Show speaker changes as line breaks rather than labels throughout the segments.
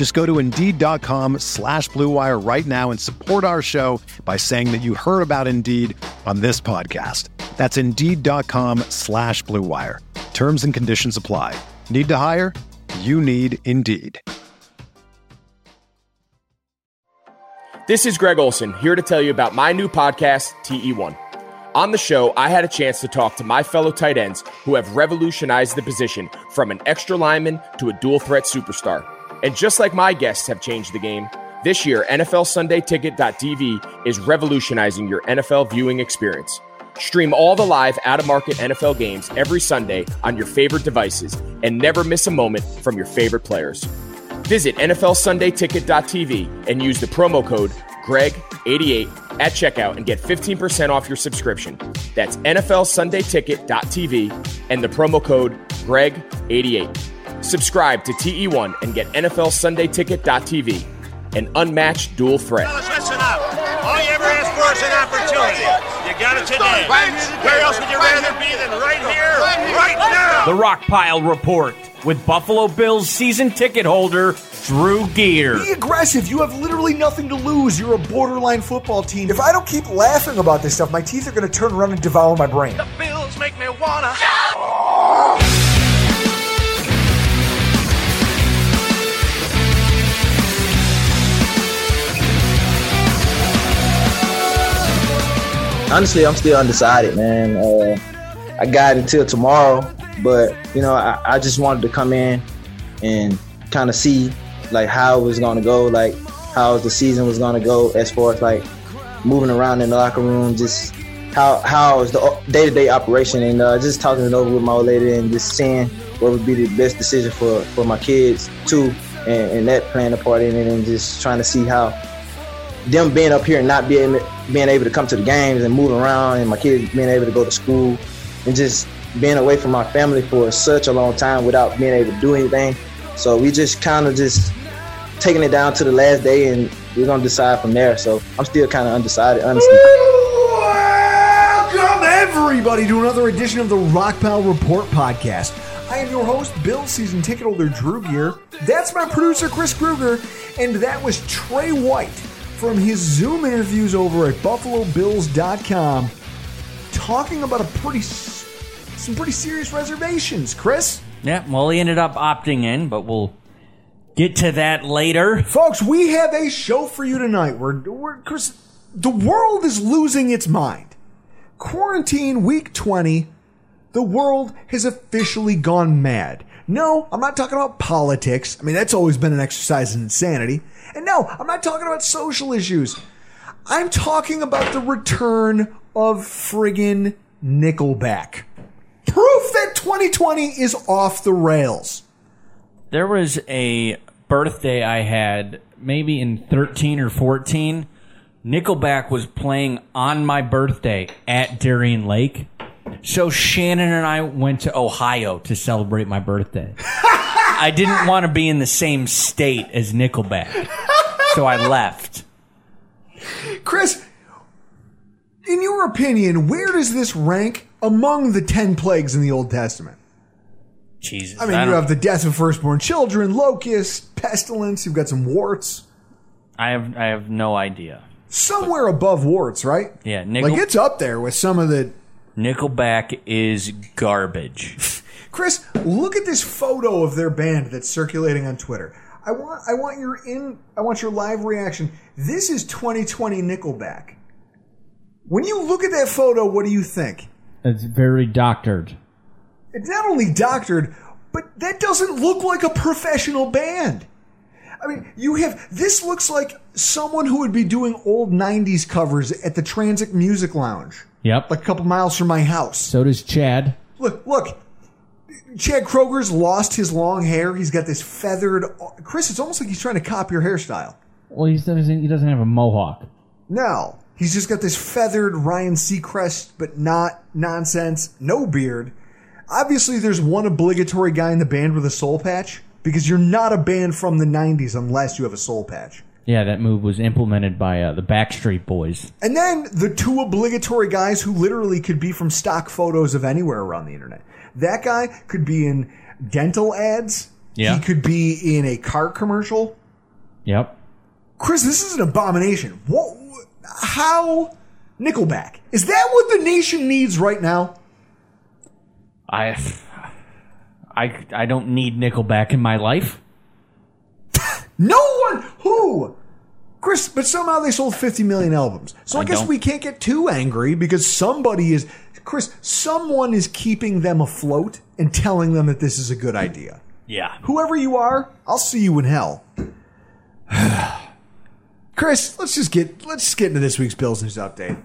Just go to Indeed.com slash BlueWire right now and support our show by saying that you heard about Indeed on this podcast. That's Indeed.com slash BlueWire. Terms and conditions apply. Need to hire? You need Indeed.
This is Greg Olsen, here to tell you about my new podcast, TE1. On the show, I had a chance to talk to my fellow tight ends who have revolutionized the position from an extra lineman to a dual threat superstar. And just like my guests have changed the game, this year NFL Sunday Ticket.tv is revolutionizing your NFL viewing experience. Stream all the live out of market NFL games every Sunday on your favorite devices and never miss a moment from your favorite players. Visit NFLSundayTicket.tv and use the promo code GREG88 at checkout and get 15% off your subscription. That's NFLSundayTicket.tv and the promo code GREG88. Subscribe to TE1 and get NFLSundayTicket.tv, an unmatched dual threat.
Fellas, listen up. All you ever asked for is an opportunity. You got it today. Where else would you rather be than right here, right now?
The Rock Pile Report with Buffalo Bills season ticket holder Drew Gear.
Be aggressive. You have literally nothing to lose. You're a borderline football team. If I don't keep laughing about this stuff, my teeth are going to turn around and devour my brain.
The Bills make me
honestly, I'm still undecided, man. Uh, I got until tomorrow, but you know, I, I just wanted to come in and kind of see like how it was gonna go, like how the season was gonna go as far as like moving around in the locker room, just how how is the day to day operation, and uh, just talking it over with my old lady and just seeing what would be the best decision for for my kids too, and, and that playing a part in it, and just trying to see how them being up here and not being being able to come to the games and move around, and my kids being able to go to school, and just being away from my family for such a long time without being able to do anything. So we just kind of just taking it down to the last day, and we're gonna decide from there. So I'm still kind of undecided, honestly.
Welcome, everybody, to another edition of the Rock Pile Report podcast. I am your host, Bill season ticket holder Drew Gear. That's my producer, Chris Kruger, and that was Tre White from his Zoom interviews over at BuffaloBills.com talking about a pretty, some pretty serious reservations. Chris?
Yeah, well, he ended up opting in, but we'll get to that later.
Folks, we have a show for you tonight. We're, we're Chris, the world is losing its mind. Quarantine week 20, the world has officially gone mad. No, I'm not talking about politics. I mean, that's always been an exercise in insanity. And no, I'm not talking about social issues. I'm talking about the return of friggin' Nickelback. Proof that 2020 is off the rails.
There was a birthday I had maybe in 13 or 14. Nickelback was playing on my birthday at Darien Lake. So Shannon and I went to Ohio to celebrate my birthday. I didn't want to be in the same state as Nickelback. So I left.
Chris, in your opinion, where does this rank among the 10 plagues in the Old Testament?
Jesus.
I mean, you have the death of firstborn children, locusts, pestilence, you've got some warts.
I have I have no idea.
Somewhere above warts, right?
Yeah, Nickel,
Like it's up there with some of the.
Nickelback is garbage.
Chris, look at this photo of their band that's circulating on Twitter. I want, I want your in, I want your live reaction. This is 2020 Nickelback. When you look at that photo, what do you think?
It's very doctored.
It's not only doctored, but that doesn't look like a professional band. I mean, you have this looks like someone who would be doing old '90s covers at the Transit Music Lounge,
Yep.
like a couple miles from my house.
so does Chad.
Look, look. Chad Kroeger's lost his long hair. He's got this feathered. Chris, it's almost like he's trying to copy your hairstyle.
Well, he doesn't. He doesn't have a mohawk.
No, he's just got this feathered Ryan Seacrest, but not nonsense. No beard. Obviously, there's one obligatory guy in the band with a soul patch because you're not a band from the '90s unless you have a soul patch.
Yeah, that move was implemented by uh, the Backstreet Boys.
And then the two obligatory guys who literally could be from stock photos of anywhere around the internet. That guy could be in dental ads.
Yeah.
He could be in a car commercial.
Yep.
Chris, this is an abomination. What? How? Nickelback. Is that what the nation needs right now?
I, I, I don't need Nickelback in my life.
No one who Chris, but somehow they sold 50 million albums. So I,
I
guess
don't-
we can't get too angry because somebody is Chris, someone is keeping them afloat and telling them that this is a good idea.
Yeah.
Whoever you are, I'll see you in hell. Chris, let's just get let's just get into this week's Bills news update.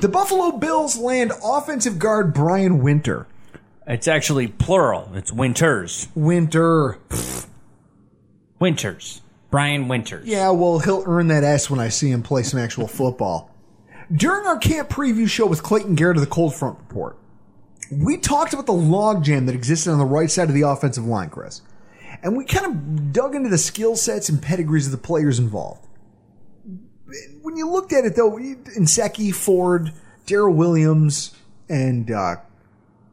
The Buffalo Bills land offensive guard Brian Winter.
It's actually plural. It's Winters.
Winter.
Winters. Brian Winters.
Yeah, well, he'll earn that S when I see him play some actual football. During our camp preview show with Clayton Garrett of the Cold Front Report, we talked about the logjam that existed on the right side of the offensive line, Chris. And we kind of dug into the skill sets and pedigrees of the players involved. When you looked at it, though, Nsekhe, Ford, Daryl Williams, and uh,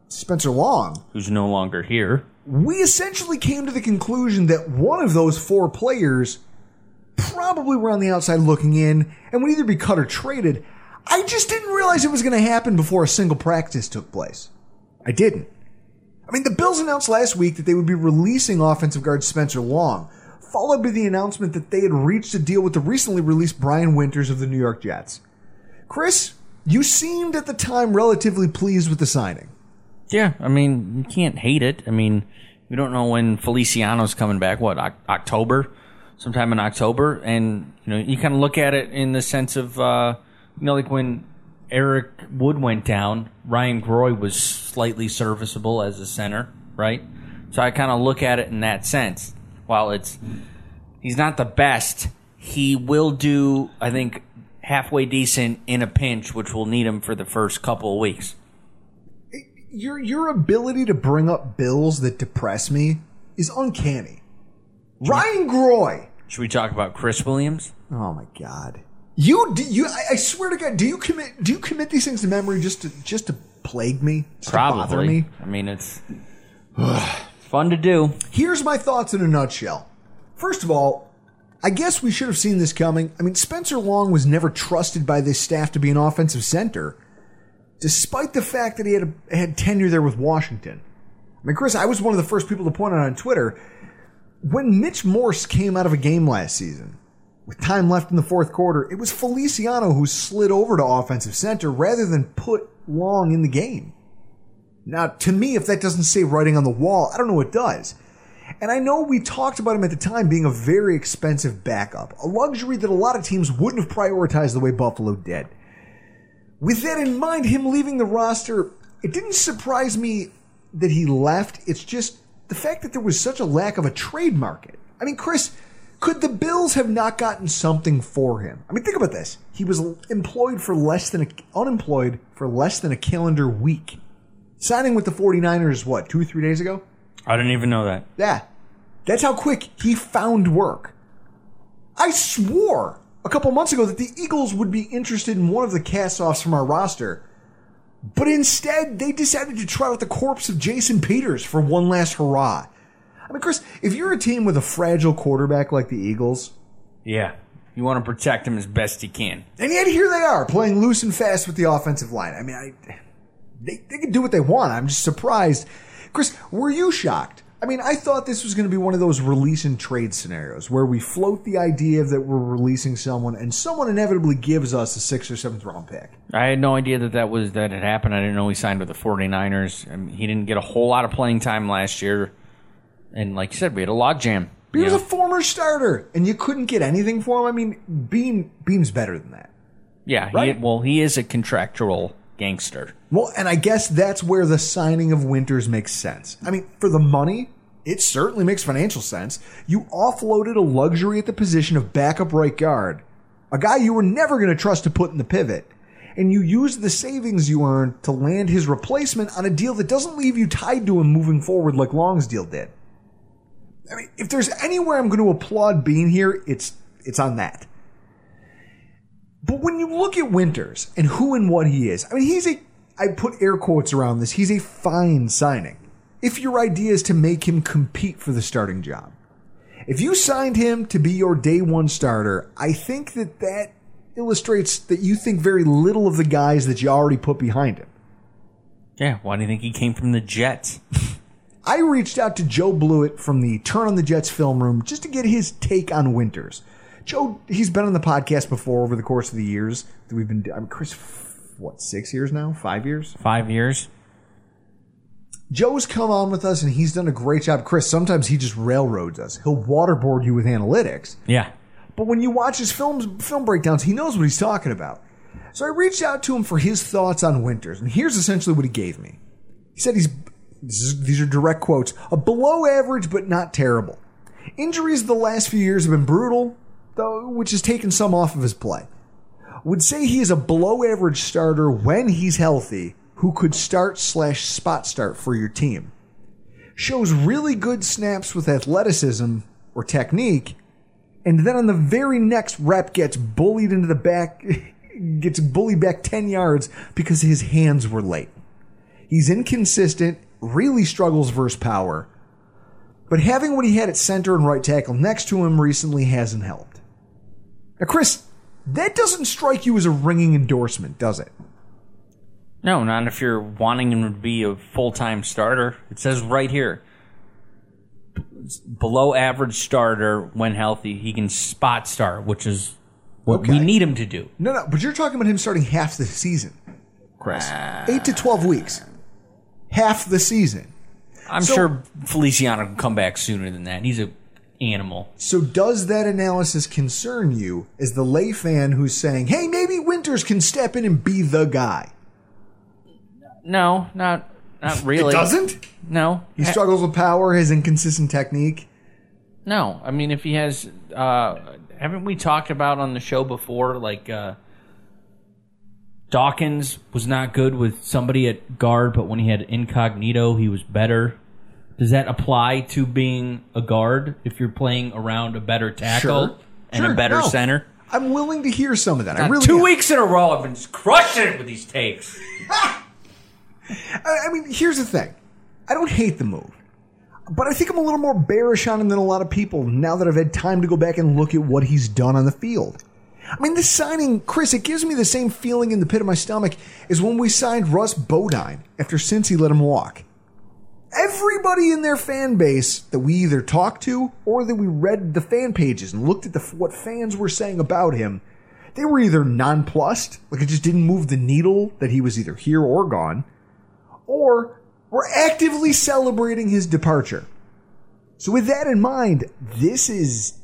Spencer Long,
Who's no longer here.
we essentially came to the conclusion that one of those four players probably were on the outside looking in and would either be cut or traded. I just didn't realize it was going to happen before a single practice took place. I didn't. I mean, the Bills announced last week that they would be releasing offensive guard Spencer Long, followed by the announcement that they had reached a deal with the recently released Brian Winters of the New York Jets. Chris, you seemed at the time relatively pleased with the signing.
Yeah, I mean, you can't hate it. I mean, we don't know when Feliciano's coming back. What Oc- October, sometime in October, and you know, you kind of look at it in the sense of, uh, you know, like when Eric Wood went down, Ryan Groy was slightly serviceable as a center, right? So I kind of look at it in that sense. While it's he's not the best, he will do, I think, halfway decent in a pinch, which will need him for the first couple of weeks.
Your your ability to bring up bills that depress me is uncanny. Ryan Groy.
Should we talk about Chris Williams?
Oh my god. You do you I, I swear to God, do you commit do you commit these things to memory just to just to plague me? Just to bother
Probably.
me?
I mean, it's fun to do.
Here's my thoughts in a nutshell. First of all, I guess we should have seen this coming. I mean, Spencer Long was never trusted by this staff to be an offensive center, despite the fact that he had a, had tenure there with Washington. I mean, Chris, I was one of the first people to point out on Twitter when Mitch Morse came out of a game last season with time left in the fourth quarter. It was Feliciano who slid over to offensive center rather than put Long in the game. Now, to me, if that doesn't say writing on the wall, I don't know what does. And I know we talked about him at the time being a very expensive backup, a luxury that a lot of teams wouldn't have prioritized the way Buffalo did. With that in mind, him leaving the roster, it didn't surprise me that he left. It's just the fact that there was such a lack of a trade market. I mean, Chris, could the Bills have not gotten something for him? I mean, think about this. He was employed for less than a, unemployed for less than a calendar week. Signing with the 49ers, what, two or three days ago?
I didn't even know that.
Yeah. That's how quick he found work. I swore a couple months ago that the Eagles would be interested in one of the cast offs from our roster. But instead, they decided to trot out the corpse of Jason Peters for one last hurrah. I mean, Chris, if you're a team with a fragile quarterback like the Eagles,
Yeah. You want to protect him as best you can.
and yet here they are playing loose and fast with the offensive line. I mean, I, they, they can do what they want. I'm just surprised. Chris, were you shocked I mean, I thought this was going to be one of those release and trade scenarios where we float the idea that we're releasing someone and someone inevitably gives us a sixth or seventh round pick.
I had no idea that that was that had happened. I didn't know he signed with the 49ers. I mean, he didn't get a whole lot of playing time last year. And like you said, we had a logjam.
He was
Yeah.
a former starter and you couldn't get anything for him. I mean, Beane Beane's better than that.
Yeah, he,
Right.
well, he is a contractual gangster.
Well, and I guess that's where the signing of Winters makes sense. I mean, for the money, it certainly makes financial sense. You offloaded a luxury at the position of backup right guard, a guy you were never going to trust to put in the pivot, and you used the savings you earned to land his replacement on a deal that doesn't leave you tied to him moving forward like Long's deal did. I mean, if there's anywhere I'm going to applaud Beane here, it's it's on that. But when you look at Winters and who and what he is, I mean, he's a, I put air quotes around this, he's a fine signing. If your idea is to make him compete for the starting job. If you signed him to be your day one starter, I think that that illustrates that you think very little of the guys that you already put behind him.
Yeah, why do you think he came from the Jets?
I reached out to Joe Blewett from the Turn on the Jets film room just to get his take on Winters. Joe, he's been on the podcast before over the course of the years that we've been. I mean, Chris, what six years now? Five years?
Five years.
Joe's come on with us and he's done a great job. Chris, sometimes he just railroads us. He'll waterboard you with analytics.
Yeah.
But when you watch his films, film breakdowns, he knows what he's talking about. So I reached out to him for his thoughts on Winters, and here's essentially what he gave me. He said he's is, these are direct quotes, a below average but not terrible. Injuries the last few years have been brutal, though, which has taken some off of his play. Would say he is a below average starter when he's healthy, who could start slash spot start for your team. Shows really good snaps with athleticism or technique, and then on the very next rep gets bullied into the back, gets bullied back 10 yards because his hands were late. He's inconsistent, really struggles versus power, but having what he had at center and right tackle next to him recently hasn't helped. Now, Chris, that doesn't strike you as a ringing endorsement, does it?
No, not if you're wanting him to be a full time starter. It says right here below average starter when healthy. He can spot start, which is what we need him to do.
No, no, but you're talking about him starting half the season, Chris. Eight to 12 weeks. Half the season.
I'm
So-
sure Feliciano can come back sooner than that. He's a animal.
So does that analysis concern you as the lay fan who's saying, hey, maybe Winters can step in and be the guy?
No, not not really.
it doesn't?
No.
He struggles with power, his inconsistent technique.
No, I mean if he has, uh, haven't we talked about on the show before? Like uh, Dawkins was not good with somebody at guard, but when he had incognito, he was better. Does that apply to being a guard if you're playing around a better tackle
Sure.
and
Sure,
a better
no.
center?
I'm willing to hear some of that. I
Now,
really
two
am.
weeks in a row, I've been just crushing it with these takes.
I I mean, here's the thing. I don't hate the move. But I think I'm a little more bearish on him than a lot of people now that I've had time to go back and look at what he's done on the field. I mean, this signing, Chris, it gives me the same feeling in the pit of my stomach as when we signed Russ Bodine after Cincy let him walk. Everybody in their fan base that we either talked to or that we read the fan pages and looked at the, what fans were saying about him, they were either nonplussed, like it just didn't move the needle that he was either here or gone, or were actively celebrating his departure. So with that in mind, this is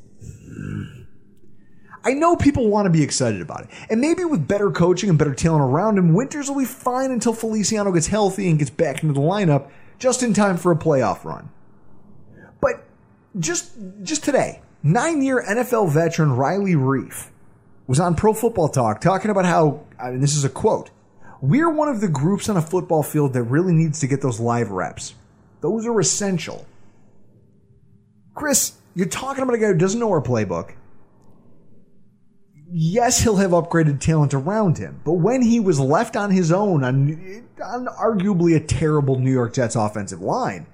I know people want to be excited about it. And maybe with better coaching and better talent around him, Winters will be fine until Feliciano gets healthy and gets back into the lineup just in time for a playoff run. But just just today, nine-year NFL veteran Riley Reiff was on Pro Football Talk talking about how, and this is a quote, we're one of the groups on a football field that really needs to get those live reps. Those are essential. Chris, you're talking about a guy who doesn't know our playbook. Yes, he'll have upgraded talent around him, but when he was left on his own on, on arguably a terrible New York Jets offensive line,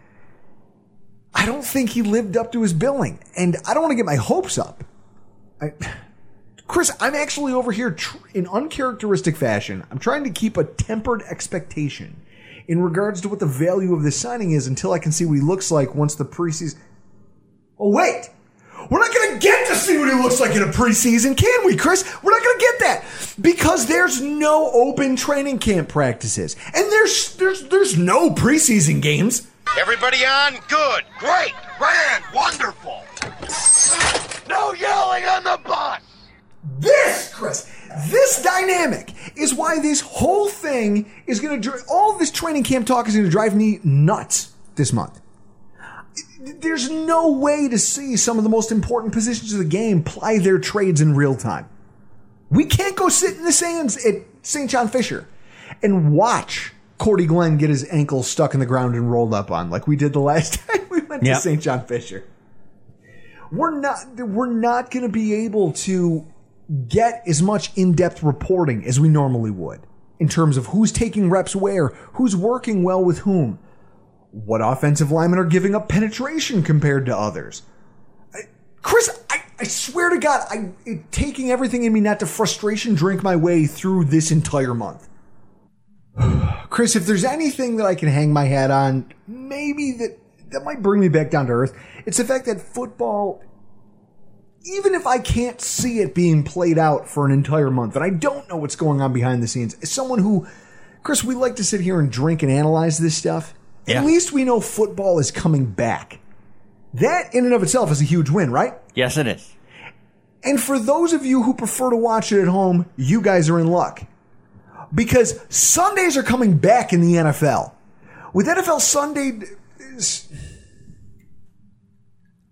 I don't think he lived up to his billing. And I don't want to get my hopes up. I, Chris, I'm actually over here tr- in uncharacteristic fashion. I'm trying to keep a tempered expectation in regards to what the value of this signing is until I can see what he looks like once the preseason. Oh, wait! We're not going to get to see what he looks like in a preseason, can we, Chris? We're not going to get that because there's no open training camp practices and there's there's there's no preseason games.
Everybody on? Good. Great. Grand. Wonderful. No yelling on the bus.
This, Chris, this dynamic is why this whole thing is going to all this training camp talk is going to drive me nuts this month. There's no way to see some of the most important positions of the game ply their trades in real time. We can't go sit in the sands at St. John Fisher and watch Cordy Glenn get his ankle stuck in the ground and rolled up on like we did the last time we went
Yep.
to St. John Fisher. We're not we're not going to be able to get as much in-depth reporting as we normally would in terms of who's taking reps where, who's working well with whom, what offensive linemen are giving up penetration compared to others. I, Chris, I, I swear to God, I it, taking everything in me not to frustration drink my way through this entire month. Chris, if there's anything that I can hang my hat on, maybe that that might bring me back down to earth. It's the fact that football, even if I can't see it being played out for an entire month, and I don't know what's going on behind the scenes, as someone who, Chris, we like to sit here and drink and analyze this stuff.
Yeah.
At least we know football is coming back. That in and of itself is a huge win, right?
Yes, it is.
And for those of you who prefer to watch it at home, you guys are in luck. Because Sundays are coming back in the NFL. With NFL Sunday.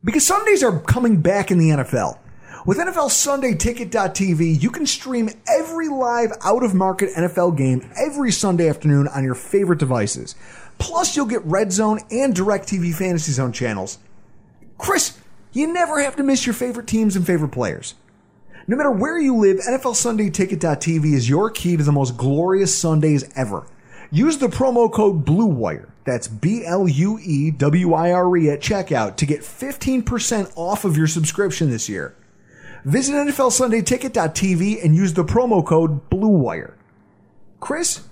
Because Sundays are coming back in the NFL. With NFL Sunday Ticket.tv, you can stream every live out of market NFL game every Sunday afternoon on your favorite devices. Plus, you'll get Red Zone and DirecTV Fantasy Zone channels. Chris, you never have to miss your favorite teams and favorite players. No matter where you live, NFL Sunday Ticket.tv is your key to the most glorious Sundays ever. Use the promo code BLUEWIRE, that's B L U E W I R E at checkout to get 15% off of your subscription this year. Visit NFL Sunday Ticket.tv and use the promo code BLUEWIRE. Chris,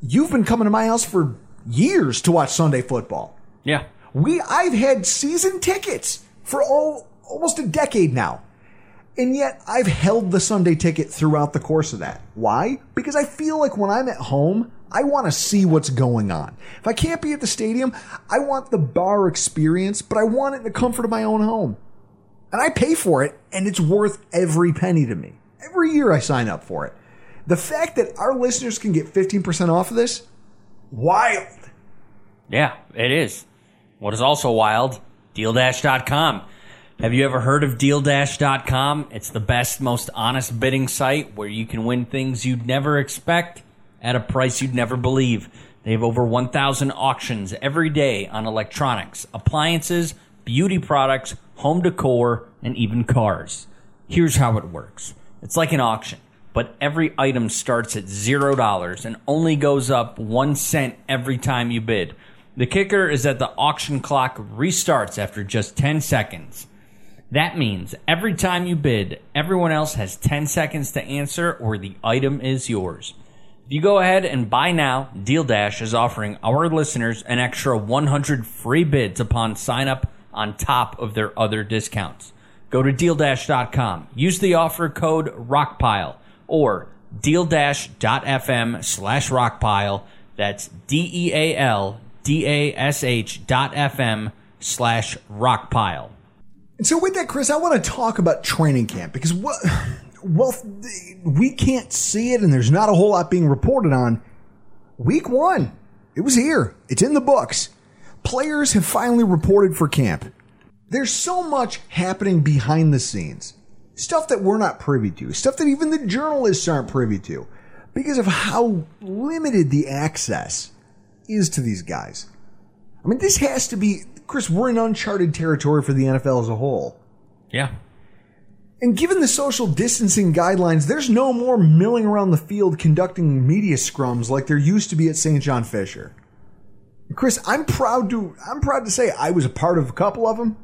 you've been coming to my house for years to watch Sunday football.
Yeah.
We I've had season tickets for all, almost a decade now. And yet I've held the Sunday ticket throughout the course of that. Why? Because I feel like when I'm at home, I want to see what's going on. If I can't be at the stadium, I want the bar experience, but I want it in the comfort of my own home. And I pay for it, and it's worth every penny to me. Every year I sign up for it. The fact that our listeners can get 15% off of this, wild.
Yeah, it is. What is also wild, DealDash.com. Have you ever heard of DealDash.com? It's the best, most honest bidding site where you can win things you'd never expect at a price you'd never believe. They have over 1,000 auctions every day on electronics, appliances, beauty products, home decor, and even cars. Here's how it works it's like an auction, but every item starts at $0 and only goes up one cent every time you bid. The kicker is that the auction clock restarts after just 10 seconds. That means every time you bid, everyone else has 10 seconds to answer or the item is yours. If you go ahead and buy now, Deal Dash is offering our listeners an extra 100 free bids upon sign up on top of their other discounts. Go to dealdash.com, use the offer code ROCKPILE or deal-fm slash rockpile. That's D-E-A-L D-A-S-H dot FM slash rockpile.
And so with that, Chris, I want to talk about training camp because what, well, we can't see it and there's not a whole lot being reported on. Week one, it was here. It's in the books. Players have finally reported for camp. There's so much happening behind the scenes. Stuff that we're not privy to. Stuff that even the journalists aren't privy to. Because of how limited the access is to these guys. I mean, this has to be, Chris, we're in uncharted territory for the NFL as a whole.
Yeah.
And given the social distancing guidelines, there's no more milling around the field conducting media scrums like there used to be at St. John Fisher. Chris, I'm proud to I'm proud to say I was a part of a couple of them.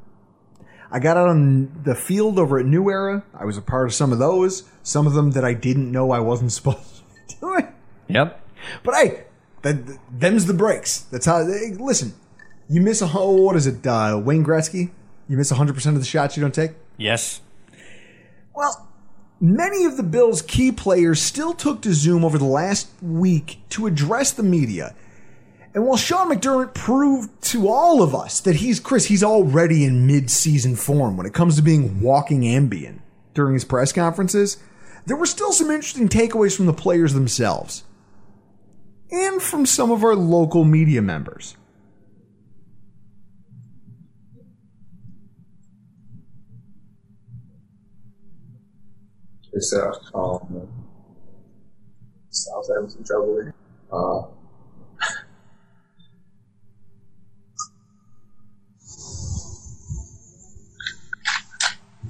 I got out on the field over at New Era. I was a part of some of those. Some of them that I didn't know I wasn't supposed to be doing.
Yep.
But hey, That them's the breaks. That's how. Hey, listen, you miss a oh, what is it? Uh, Wayne Gretzky. You miss 100 percent of the shots you don't take.
Yes.
Well, many of the Bills' key players still took to Zoom over the last week to address the media. And while Sean McDermott proved to all of us that he's Chris, he's already in mid-season form when it comes to being walking Ambien during his press conferences, there were still some interesting takeaways from the players themselves and from some of our local media members.
It's uh, um, Sal's having some trouble here. Uh,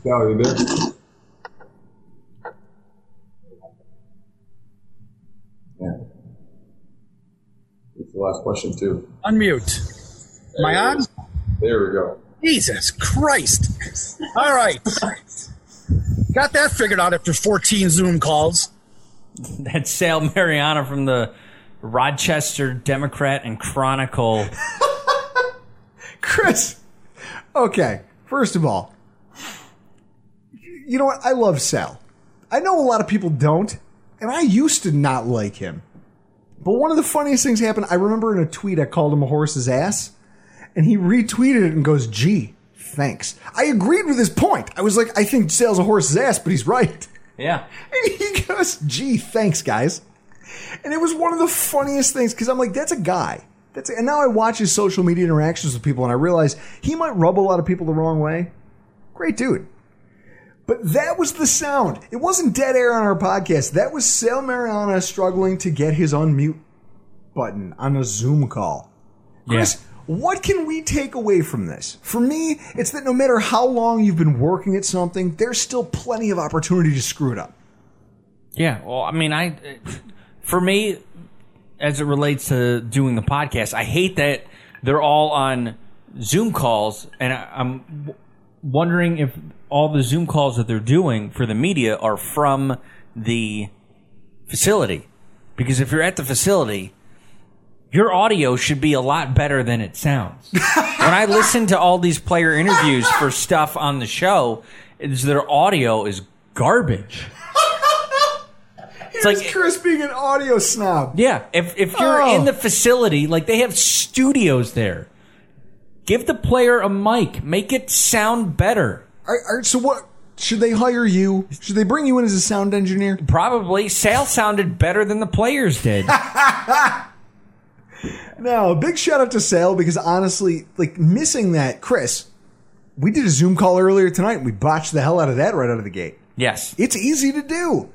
Sal, you there? Yeah. It's the last question too.
Unmute. Am I on?
There we go.
Jesus Christ. All right. Got that figured out after 14 Zoom calls.
That's Sal Maiorana from the Rochester Democrat and Chronicle.
Chris, okay, first of all, you know what? I love Sal. I know a lot of people don't, and I used to not like him. But one of the funniest things happened. I remember in a tweet I called him a horse's ass, and he retweeted it and goes, "Gee, thanks." I agreed with his point. I was like, "I think Sal's a horse's ass," but he's right.
Yeah.
And he goes, "Gee, thanks, guys." And it was one of the funniest things because I'm like, "That's a guy." That's and now I watch his social media interactions with people, and I realize he might rub a lot of people the wrong way. Great dude. But that was the sound. It wasn't dead air on our podcast. That was Sal Maiorana struggling to get his unmute button on a Zoom call. Chris, what can we take away from this? For me, it's that no matter how long you've been working at something, there's still plenty of opportunity to screw it up.
Yeah, well, I mean, I, for me, as it relates to doing the podcast, I hate that they're all on Zoom calls, and I, I'm wondering if all the Zoom calls that they're doing for the media are from the facility. Because if you're at the facility, your audio should be a lot better than it sounds. when I listen to all these player interviews for stuff on the show, it's, their audio is garbage.
It's like Chris being an audio snob.
Yeah, if if you're
Oh.
in the facility, like they have studios there, give the player a mic, make it sound better.
All right, all right, so what? Should they hire you? Should they bring you in as a sound engineer?
Probably. Sale sounded better than the players did.
No, big shout out to Sale because honestly, like missing that, Chris. We did a Zoom call earlier tonight. and We botched the hell out of that right out of the gate.
yes.
It's easy to do,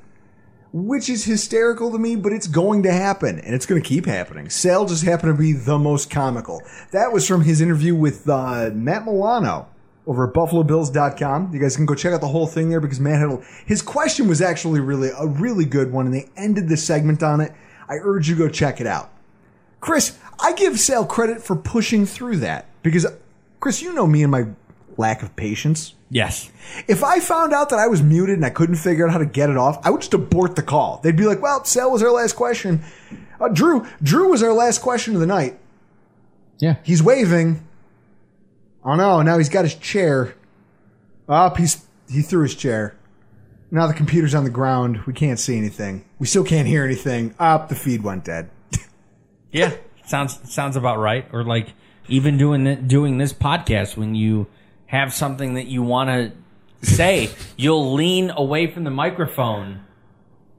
which is hysterical to me, but it's going to happen and it's going to keep happening. Sale just happened to be the most comical. That was from his interview with uh, Matt Milano over at BuffaloBills.com. You guys can go check out the whole thing there because Matt had a, his question was actually really a really good one, and they ended the segment on it. I urge you go check it out. Chris, I give Sale credit for pushing through that because, Chris, you know me and my lack of patience.
Yes.
If I found out that I was muted and I couldn't figure out how to get it off, I would just abort the call. They'd be like, "Well, Sal was our last question. Uh, Drew, Drew was our last question of the night.
Yeah.
He's waving. Oh no! Now he's got his chair up. He's he threw his chair. Now the computer's on the ground. We can't see anything. We still can't hear anything. Up, the feed went dead.
Yeah. sounds sounds about right. Or like even doing th- doing this podcast when you have something that you want to say, you'll lean away from the microphone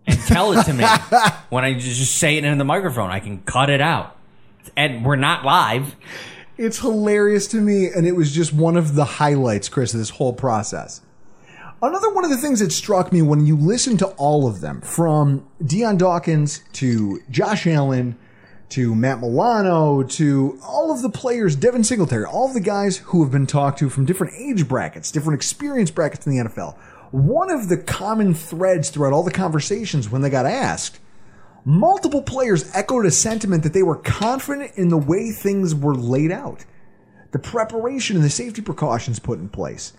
and tell it to me. when I just say it into the microphone, I can cut it out. And we're not live.
It's hilarious to me, and it was just one of the highlights, Chris, of this whole process. Another one of the things that struck me when you listen to all of them, from Dion Dawkins to Josh Allen to Matt Milano to all of the players, Devin Singletary, all of the guys who have been talked to from different age brackets, different experience brackets in the NFL. One of the common threads throughout all the conversations when they got asked multiple players echoed a sentiment that they were confident in the way things were laid out, the preparation and the safety precautions put in place.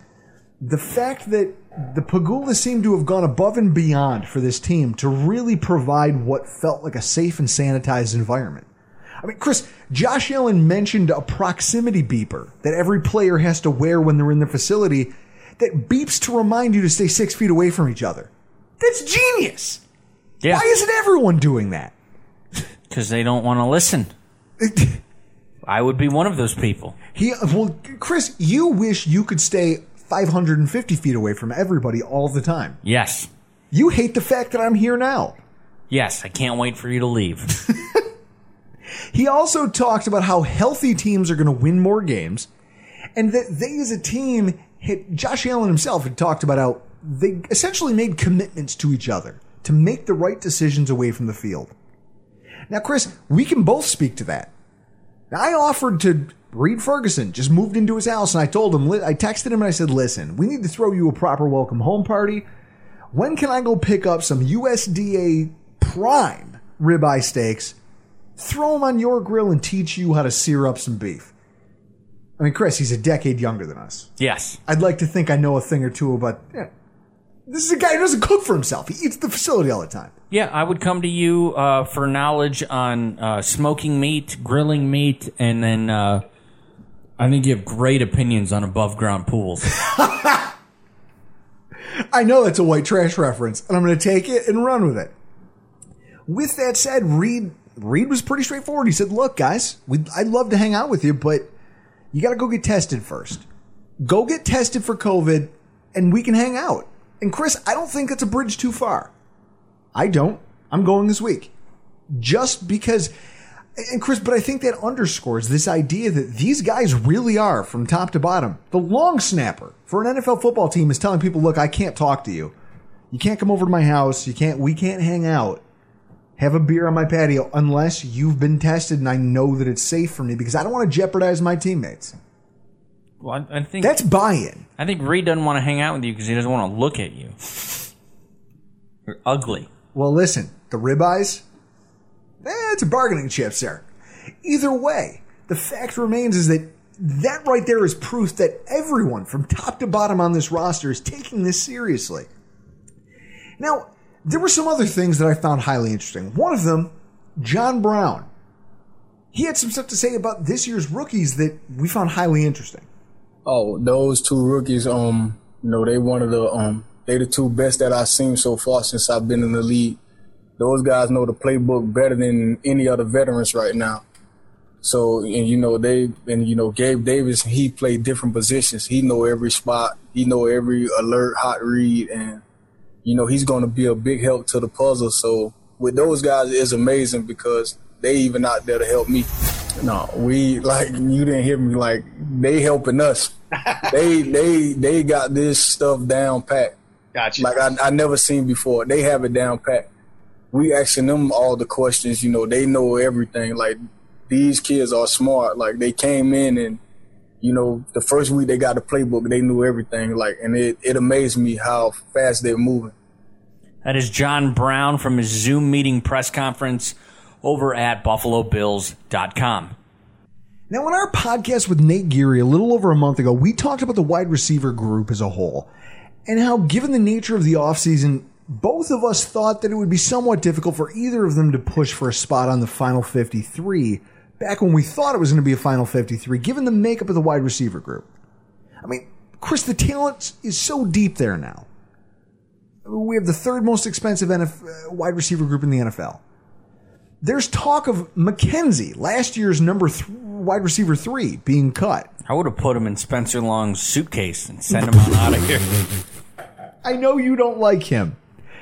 The fact that the Pegula seemed to have gone above and beyond for this team to really provide what felt like a safe and sanitized environment. I mean, Chris, Josh Allen mentioned a proximity beeper that every player has to wear when they're in the facility that beeps to remind you to stay six feet away from each other. That's genius.
Yeah.
Why isn't everyone doing that?
Because they don't want to listen. I would be one of those people.
He, well, Chris, you wish you could stay 550 feet away from everybody all the time.
Yes.
You hate the fact that I'm here now.
Yes, I can't wait for you to leave.
He also talked about how healthy teams are going to win more games and that they as a team had, Josh Allen himself had talked about how they essentially made commitments to each other to make the right decisions away from the field. Now, Chris, we can both speak to that. Now, I offered to Reid Ferguson, just moved into his house, and I told him, I texted him and I said, listen, we need to throw you a proper welcome home party. When can I go pick up some USDA prime ribeye steaks, throw them on your grill, and teach you how to sear up some beef? I mean, Chris, he's a decade younger than us.
yes.
I'd like to think I know a thing or two about. Yeah, this is a guy who doesn't cook for himself. He eats at the facility all the time.
Yeah, I would come to you uh, for knowledge on uh, smoking meat, grilling meat, and then uh, I think you have great opinions on above ground pools.
I know that's a white trash reference, and I'm going to take it and run with it. With that said, Reid Reid was pretty straightforward. He said, "Look, guys, I'd love to hang out with you, but you got to go get tested first. Go get tested for COVID, and we can hang out." And Chris, I don't think that's a bridge too far. I don't. I'm going this week, just because. And Chris, but I think that underscores this idea that these guys really are, from top to bottom, the long snapper for an NFL football team is telling people, look, I can't talk to you. You can't come over to my house. You can't, we can't hang out. Have a beer on my patio unless you've been tested and I know that it's safe for me because I don't want to jeopardize my teammates.
well, I, I think
That's buy-in.
I think Reid doesn't want to hang out with you because he doesn't want to look at you. You're ugly.
Well, listen, the ribeyes, it's a bargaining chip, sir. Either way, the fact remains is that that right there is proof that everyone from top to bottom on this roster is taking this seriously. Now, there were some other things that I found highly interesting. One of them, John Brown. He had some stuff to say about this year's rookies that we found highly interesting.
Oh, those two rookies, um, you know, they one of the um they the two best that I've seen so far since I've been in the league. Those guys know the playbook better than any other veterans right now. So and you know they and you know Gabe Davis he played different positions. He know every spot. He know every alert, hot read, and you know he's going to be a big help to the puzzle. So with those guys, it's amazing because they even out there to help me. No, we like you didn't hear me. Like they helping us. they they they got this stuff down pat.
Gotcha.
Like I I never seen before. They have it down pat. We asking them all the questions. You know they know everything. Like these kids are smart. Like they came in and you know the first week they got the playbook. They knew everything. Like and it it amazed me how fast they're moving.
That is John Brown from his Zoom meeting press conference over at BuffaloBills.com.
Now, in our podcast with Nate Geary a little over a month ago, we talked about the wide receiver group as a whole and how, given the nature of the offseason, both of us thought that it would be somewhat difficult for either of them to push for a spot on the final 53 back when we thought it was going to be a final 53, given the makeup of the wide receiver group. I mean, Chris, the talent is so deep there now. We have the third most expensive NF- uh, wide receiver group in the NFL. There's talk of McKenzie, last year's number th- wide receiver three, being cut.
I would have put him in Spencer Long's suitcase and sent him on out of here.
I know you don't like him.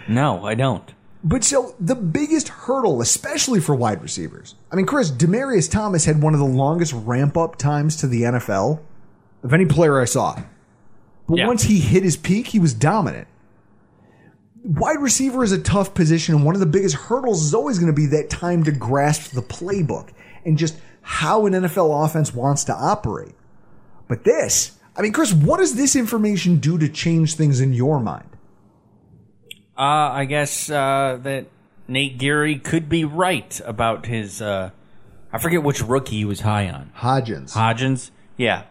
No, I don't.
But so the biggest hurdle, especially for wide receivers. I mean, Chris, Demaryius Thomas had one of the longest ramp up times to the NFL of any player I saw. But
Yeah.
once he hit his peak, he was dominant. Wide receiver is a tough position, and one of the biggest hurdles is always going to be that time to grasp the playbook and just how an NFL offense wants to operate. But this, I mean, Chris, what does this information do to change things in your mind?
Uh, I guess uh, that Nate Geary could be right about his. Uh, I forget which rookie he was high on.
Hodgins.
Hodgins? Yeah.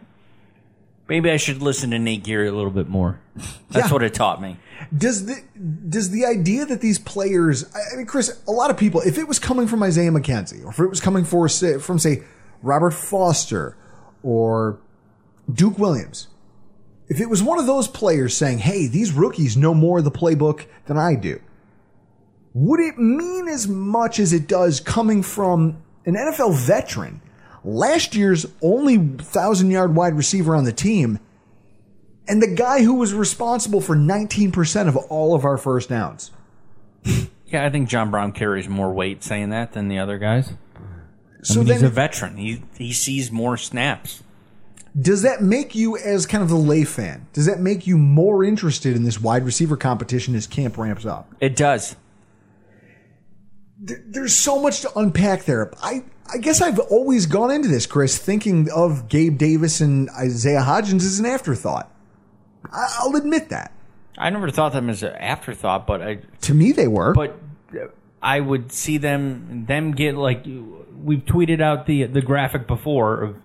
Maybe I should listen to Nate Geary a little bit more. That's
Yeah.
what it taught me.
Does the does the idea that these players? I I mean, Chris, a lot of people, if it was coming from Isaiah McKenzie, or if it was coming for say- from say Robert Foster or Duke Williams, if it was one of those players saying, "Hey, these rookies know more of the playbook than I do," would it mean as much as it does coming from an NFL veteran, last year's only thousand yard wide receiver on the team? and the guy who was responsible for 19% of all of our first downs.
Yeah, I think John Brown carries more weight saying that than the other guys.
So
I mean, he's a veteran. He he sees more snaps.
Does that make you, as kind of the lay fan, does that make you more interested in this wide receiver competition as camp ramps up?
It does.
There's so much to unpack there. I, I guess I've always gone into this, Chris, thinking of Gabe Davis and Isaiah Hodgins as an afterthought. I'll admit that.
I never thought them as an afterthought, but I
To me, they were.
but uh, I would see them them get like we've tweeted out the the graphic before of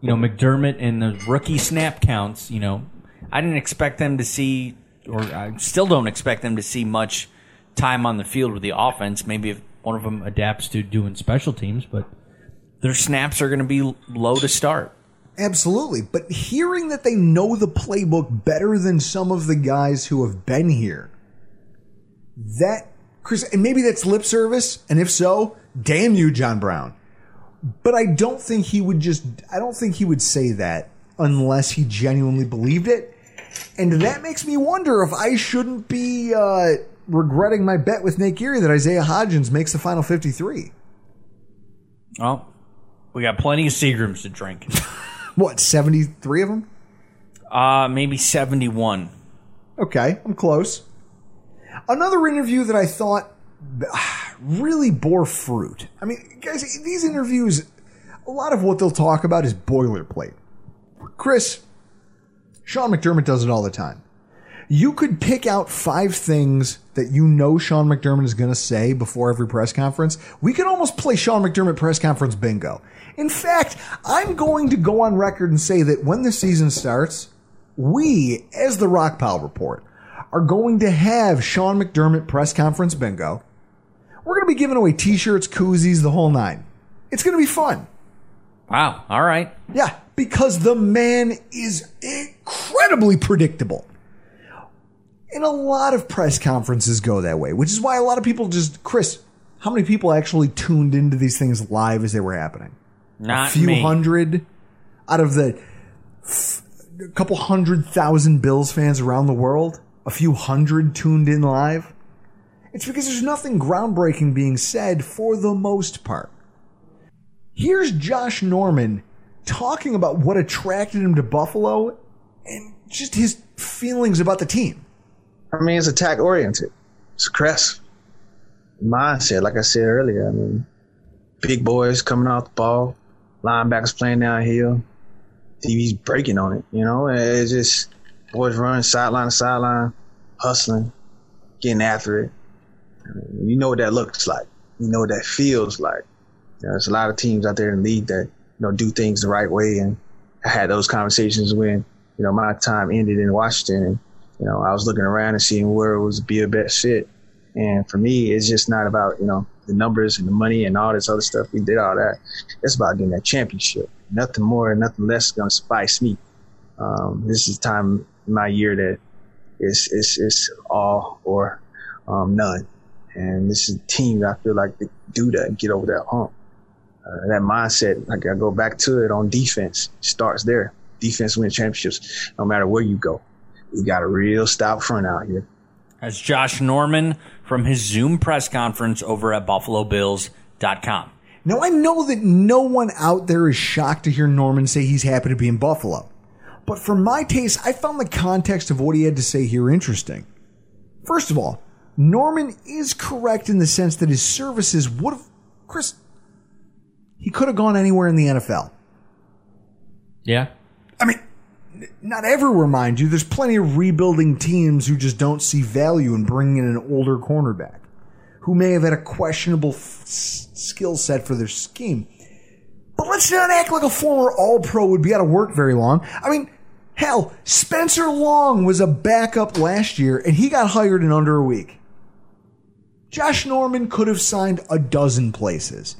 you know McDermott and the rookie snap counts. You know, I didn't expect them to see, or I still don't expect them to see much time on the field with the offense. Maybe if one of them adapts to doing special teams, but their snaps are going to be low to start.
Absolutely. But hearing that they know the playbook better than some of the guys who have been here, that, Chris, and maybe that's lip service. And if so, damn you, John Brown. But I don't think he would just, I don't think he would say that unless he genuinely believed it. And that makes me wonder if I shouldn't be uh, regretting my bet with Nate Geary that Isaiah Hodgins makes the final 53.
Well, we got plenty of Seagrams to drink.
What, 73 of them?
Uh, maybe seventy one.
Okay, I'm close. Another interview that I thought really bore fruit. I mean, guys, these interviews, a lot of what they'll talk about is boilerplate. Chris, Sean McDermott does it all the time. You could pick out five things that you know Sean McDermott is going to say before every press conference. We could almost play Sean McDermott press conference bingo. In fact, I'm going to go on record and say that when the season starts, we, as the Rockpile Report, are going to have Sean McDermott press conference bingo. We're going to be giving away t-shirts, koozies, the whole nine. It's going to be fun.
Wow. All right.
Yeah, because the man is incredibly predictable. And a lot of press conferences go that way, which is why a lot of people just, Chris, how many people actually tuned into these things live as they were happening?
Not
a few
me.
hundred out of the f- couple hundred thousand Bills fans around the world, a few hundred tuned in live. It's because there's nothing groundbreaking being said for the most part. Here's Josh Norman talking about what attracted him to Buffalo and just his feelings about the team.
I mean, it's attack oriented. It's aggressive. Mindset, like I said earlier. I mean, big boys coming off the ball, linebackers playing downhill, TV's breaking on it. You know, it's just boys running sideline to sideline, hustling, getting after it. You know what that looks like. You know what that feels like. You know, there's a lot of teams out there in the league that you know do things the right way, and I had those conversations when you know my time ended in Washington. And, you know, I was looking around and seeing where it was be a best fit. And for me, it's just not about, you know, the numbers and the money and all this other stuff. We did all that. It's about getting that championship. Nothing more, nothing less is going to spice me. Um, this is time my year that it's, it's, it's all or um, none. And this is a team that I feel like they do that and get over that hump. Uh, that mindset, like I go back to it on defense, starts there. Defense wins championships no matter where you go. We got a real stout front out here.
That's Josh Norman from his Zoom press conference over at BuffaloBills.com.
Now, I know that no one out there is shocked to hear Norman say he's happy to be in Buffalo. But for my taste, I found the context of what he had to say here interesting. First of all, Norman is correct in the sense that his services would have, Chris, he could have gone anywhere in the NFL.
Yeah.
I mean, not everywhere, mind you. There's plenty of rebuilding teams who just don't see value in bringing in an older cornerback who may have had a questionable f- skill set for their scheme. But let's not act like a former All Pro would be out of work very long. I mean, Hell, Spencer Long was a backup last year and he got hired in under a week. Josh Norman could have signed a dozen places.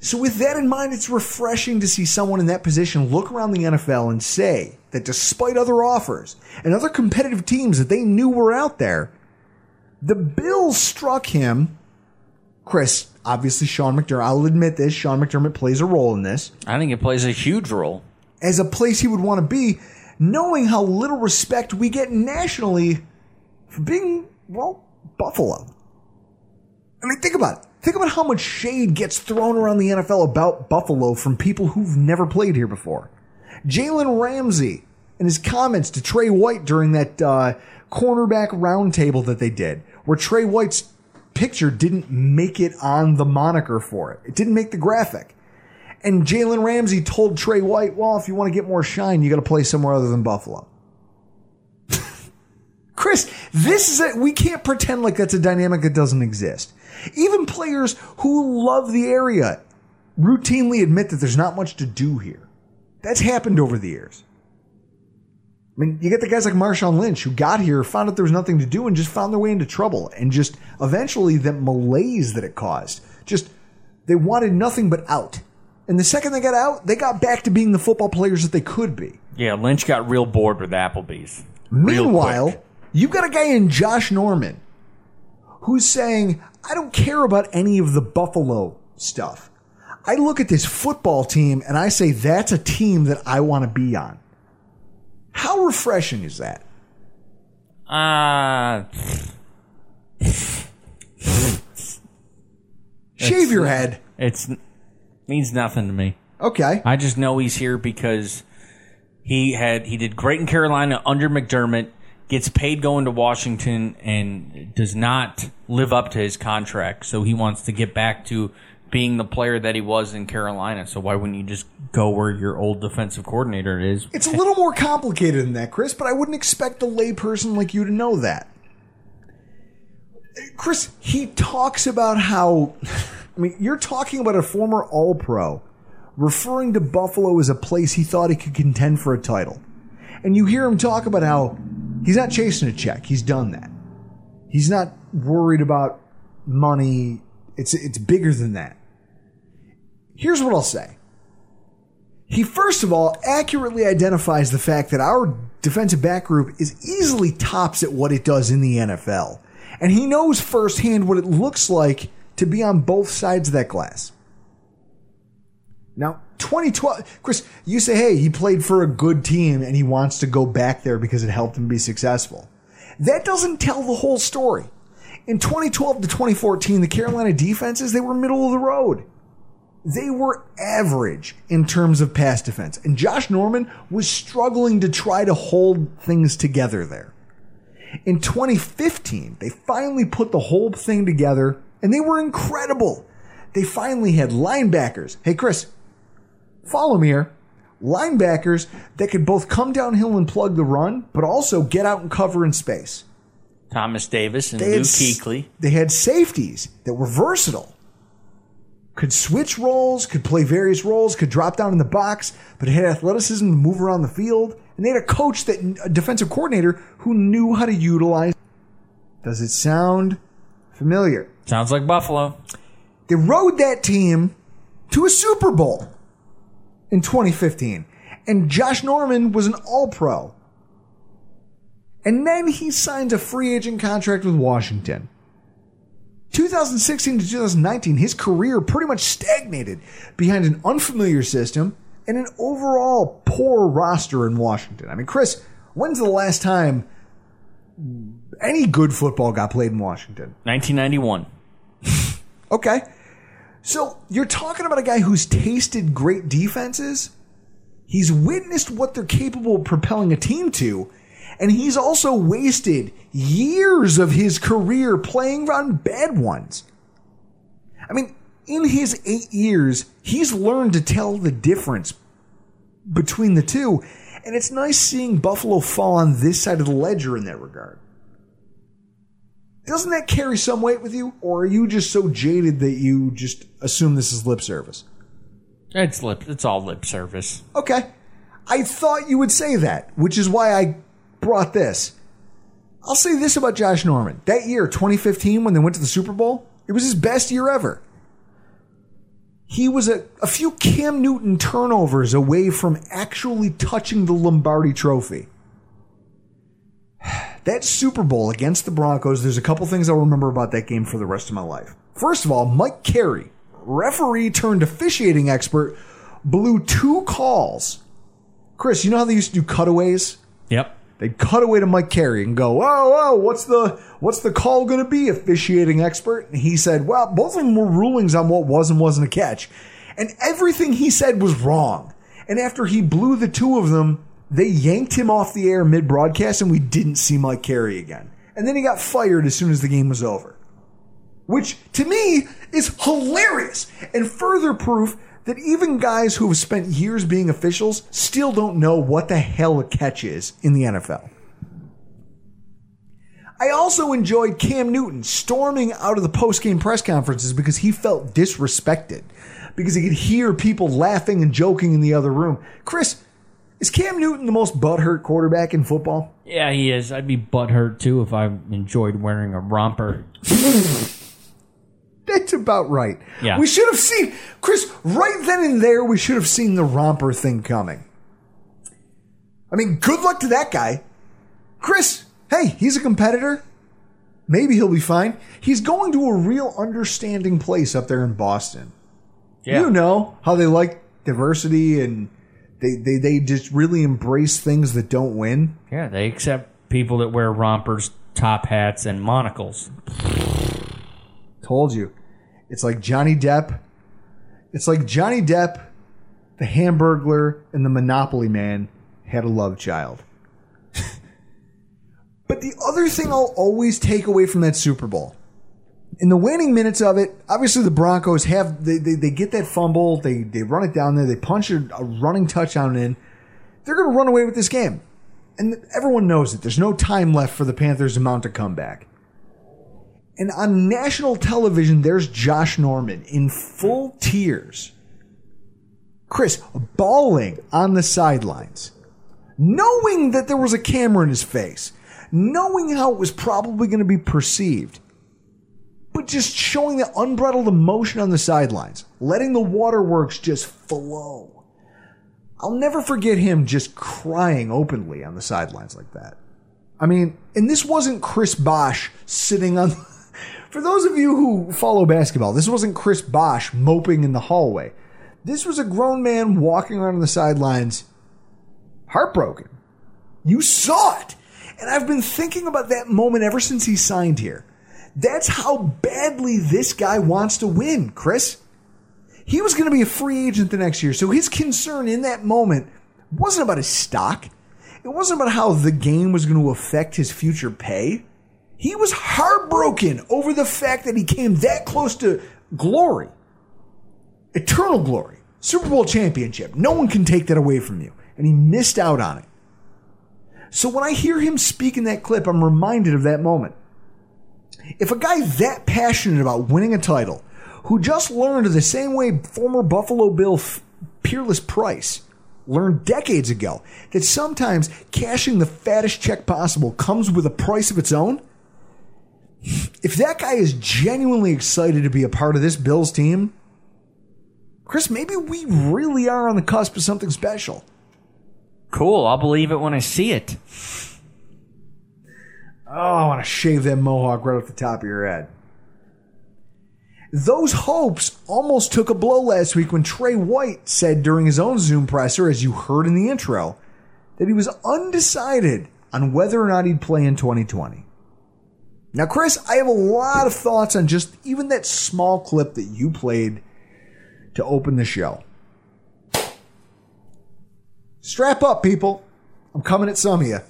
So with that in mind, it's refreshing to see someone in that position look around the NFL and say that despite other offers and other competitive teams that they knew were out there, the Bills struck him. Chris, obviously Sean McDermott, I'll admit this, Sean McDermott plays a role in this.
I think it plays a huge role.
As a place he would want to be, knowing how little respect we get nationally for being, well, Buffalo. I mean, think about it. Think about how much shade gets thrown around the NFL about Buffalo from people who've never played here before. Jalen Ramsey and his comments to Tre White during that uh, cornerback roundtable that they did, where Tre White's picture didn't make it on the moniker for it. It didn't make the graphic. And Jalen Ramsey told Tre White, well, if you want to get more shine, you got to play somewhere other than Buffalo. Chris, this is a, we can't pretend like that's a dynamic that doesn't exist. Even players who love the area routinely admit that there's not much to do here. That's happened over the years. I mean, you get the guys like Marshawn Lynch who got here, found out there was nothing to do, and just found their way into trouble. And just eventually, that malaise that it caused. Just, they wanted nothing but out. And the second they got out, they got back to being the football players that they could be.
Yeah, Lynch got real bored with Applebee's.
Meanwhile, you've got a guy in Josh Norman who's saying, I don't care about any of the Buffalo stuff. I look at this football team and I say, that's a team that I want to be on. How refreshing is that?
Uh,
Shave your head.
It's means nothing to me.
Okay.
I just know he's here because he had he did great in Carolina under McDermott, gets paid going to Washington, and does not live up to his contract. So he wants to get back to being the player that he was in Carolina. So why wouldn't you just go where your old defensive coordinator is?
It's a little more complicated than that, Chris, but I wouldn't expect a layperson like you to know that. Chris, he talks about how, I mean, you're talking about a former All Pro referring to Buffalo as a place he thought he could contend for a title. And you hear him talk about how he's not chasing a check. He's done that. He's not worried about money. It's, it's bigger than that. Here's what I'll say. He first of all accurately identifies the fact that our defensive back group is easily tops at what it does in the NFL. And he knows firsthand what it looks like to be on both sides of that glass. Now, 2012, Chris, you say, hey, he played for a good team and he wants to go back there because it helped him be successful. That doesn't tell the whole story. In 2012 to 2014, the Carolina defenses, they were middle of the road. They were average in terms of pass defense. And Josh Norman was struggling to try to hold things together there. In 2015, they finally put the whole thing together and they were incredible. They finally had linebackers. Hey, Chris, follow me here. Linebackers that could both come downhill and plug the run, but also get out and cover in space.
Thomas Davis and
They s-
Kuechly.
They had safeties that were versatile. Could switch roles, could play various roles, could drop down in the box, but had athleticism to move around the field. And they had a coach that, a defensive coordinator who knew how to utilize. Does it sound familiar?
Sounds like Buffalo.
They rode that team to a Super Bowl in 2015. And Josh Norman was an all pro. And then he signs a free agent contract with Washington. 2016 to 2019, his career pretty much stagnated behind an unfamiliar system and an overall poor roster in Washington. I mean, Chris, when's the last time any good football got played in Washington?
1991.
Okay. So you're talking about a guy who's tasted great defenses. He's witnessed what they're capable of propelling a team to. And he's also wasted years of his career playing on bad ones. I mean, in his eight years, he's learned to tell the difference between the two. And it's nice seeing Buffalo fall on this side of the ledger in that regard. Doesn't that carry some weight with you? Or are you just so jaded that you just assume this is lip service?
It's lip. It's all lip service.
Okay. I thought you would say that, which is why I brought this. I'll say this about Josh Norman. That year, 2015, when they went to the Super Bowl, it was his best year ever. He was a, a few Cam Newton turnovers away from actually touching the Lombardi trophy. That Super Bowl against the Broncos, there's a couple things I'll remember about that game for the rest of my life. First of all, Mike Carey, referee turned officiating expert, blew two calls. Chris, you know how they used to do cutaways?
Yep.
They'd cut away to Mike Carey and go, "Oh, oh, what's the what's the call going to be?" Officiating expert, and he said, "Well, both of them were rulings on what was and wasn't a catch, and everything he said was wrong." And after he blew the two of them, they yanked him off the air mid broadcast, and we didn't see Mike Carey again. And then he got fired as soon as the game was over, which to me is hilarious and further proof that even guys who have spent years being officials still don't know what the hell a catch is in the NFL. I also enjoyed Cam Newton storming out of the post-game press conferences because he felt disrespected, because he could hear people laughing and joking in the other room. Chris, is Cam Newton the most butthurt quarterback in football?
Yeah, he is. I'd be butthurt too if I enjoyed wearing a romper.
That's about right.
Yeah.
We should have seen, Chris, right then and there, we should have seen the romper thing coming. I mean, good luck to that guy. Chris, hey, he's a competitor. Maybe he'll be fine. He's going to a real understanding place up there in Boston.
Yeah.
You know how they like diversity and they, they, they just really embrace things that don't win.
Yeah, they accept people that wear rompers, top hats, and monocles.
Told you. It's like Johnny Depp. It's like Johnny Depp, the Hamburglar, and the Monopoly Man had a love child. but the other thing I'll always take away from that Super Bowl, in the waning minutes of it, obviously the Broncos have they, they, they get that fumble, they they run it down there, they punch a, a running touchdown in. They're gonna run away with this game. And everyone knows it. There's no time left for the Panthers to mount a comeback. And on national television, there's Josh Norman in full tears. Chris bawling on the sidelines, knowing that there was a camera in his face, knowing how it was probably going to be perceived, but just showing the unbridled emotion on the sidelines, letting the waterworks just flow. I'll never forget him just crying openly on the sidelines like that. I mean, and this wasn't Chris Bosh sitting on. For those of you who follow basketball, this wasn't Chris Bosh moping in the hallway. This was a grown man walking around on the sidelines, heartbroken. You saw it. And I've been thinking about that moment ever since he signed here. That's how badly this guy wants to win, Chris. He was going to be a free agent the next year, so his concern in that moment wasn't about his stock. It wasn't about how the game was going to affect his future pay. He was heartbroken over the fact that he came that close to glory, eternal glory, Super Bowl championship. No one can take that away from you. And he missed out on it. So when I hear him speak in that clip, I'm reminded of that moment. If a guy that passionate about winning a title, who just learned the same way former Buffalo Bill Peerless Price learned decades ago that sometimes cashing the fattest check possible comes with a price of its own, if that guy is genuinely excited to be a part of this Bills team, Chris, maybe we really are on the cusp of something special.
Cool. I'll believe it when I see it.
Oh, I want to shave that mohawk right off the top of your head. Those hopes almost took a blow last week when Tre White said during his own Zoom presser, as you heard in the intro, that he was undecided on whether or not he'd play in 2020. Now, Chris, I have a lot of thoughts on just even that small clip that you played to open the show. Strap up, people. I'm coming at some of you.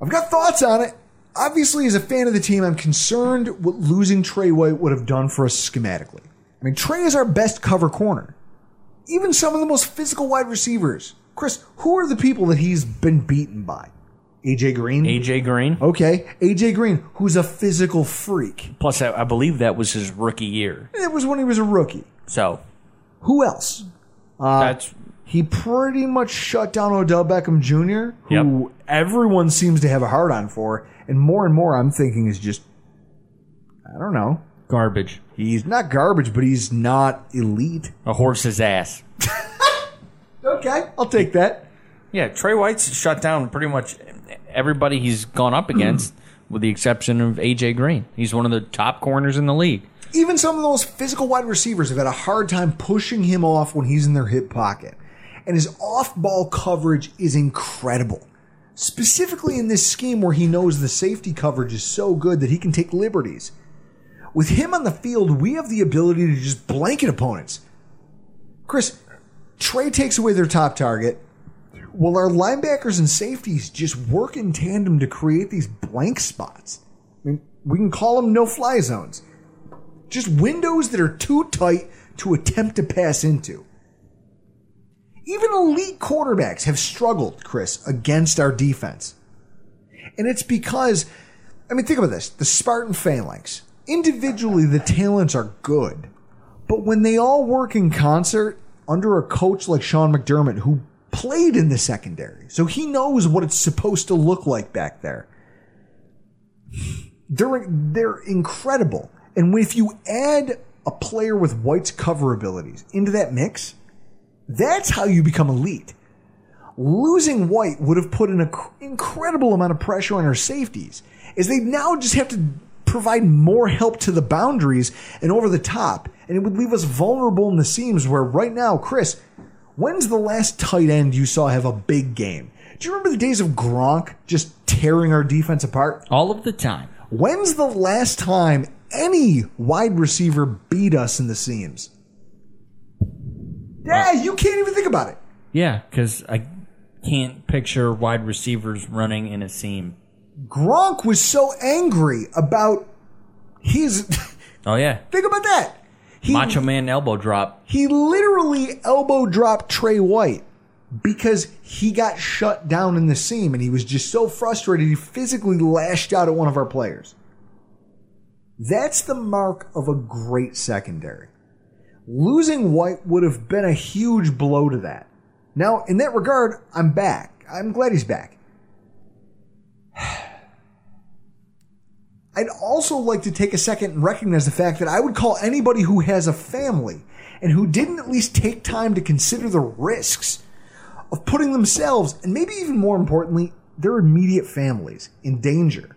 I've got thoughts on it. Obviously, as a fan of the team, I'm concerned what losing Tre White would have done for us schematically. I mean, Tre is our best cover corner. Even some of the most physical wide receivers. Chris, who are the people that he's been beaten by? AJ Green?
AJ Green.
Okay, AJ Green, who's a physical freak.
Plus, I, I believe that was his rookie year.
It was when he was a rookie.
So
Who else? Uh,
that's
he pretty much shut down Odell Beckham Jr., who everyone seems to have a hard on for. And more and more, I'm thinking is just, I don't know.
Garbage.
He's not garbage, but he's not elite.
A horse's ass.
Okay, I'll take that.
Yeah, Tre White's shut down pretty much everybody he's gone up against, with the exception of AJ Green. He's one of the top corners in the league.
Even some of the most physical wide receivers have had a hard time pushing him off when he's in their hip pocket. And his off ball coverage is incredible. Specifically in this scheme where he knows the safety coverage is so good that he can take liberties. With him on the field, we have the ability to just blanket opponents. Chris, Tre takes away their top target, while our linebackers and safeties just work in tandem to create these blank spots. I mean, we can call them no fly zones. Just windows that are too tight to attempt to pass into. Even elite quarterbacks have struggled, Chris, against our defense. And it's because, I mean, think about this the Spartan phalanx. Individually, the talents are good. But when they all work in concert under a coach like Sean McDermott, who played in the secondary, so he knows what it's supposed to look like back there, they're, they're incredible. And if you add a player with White's cover abilities into that mix, that's how you become elite. Losing White would have put an incredible amount of pressure on our safeties, as they now just have to provide more help to the boundaries and over the top, and it would leave us vulnerable in the seams where right now, Chris, when's the last tight end you saw have a big game? Do you remember the days of Gronk just tearing our defense apart?
All of the time.
When's the last time any wide receiver beat us in the seams? Yeah, uh, you can't even think about it.
Yeah, because I can't picture wide receivers running in a seam.
Gronk was so angry about his.
Oh yeah,
think about that. He,
Macho Man elbow drop.
He literally elbow dropped Tre White because he got shut down in the seam and he was just so frustrated he physically lashed out at one of our players. That's the mark of a great secondary. Losing White would have been a huge blow to that. Now, in that regard, I'm back. I'm glad he's back. I'd also like to take a second and recognize the fact that I would call anybody who has a family and who didn't at least take time to consider the risks of putting themselves, and maybe even more importantly, their immediate families in danger.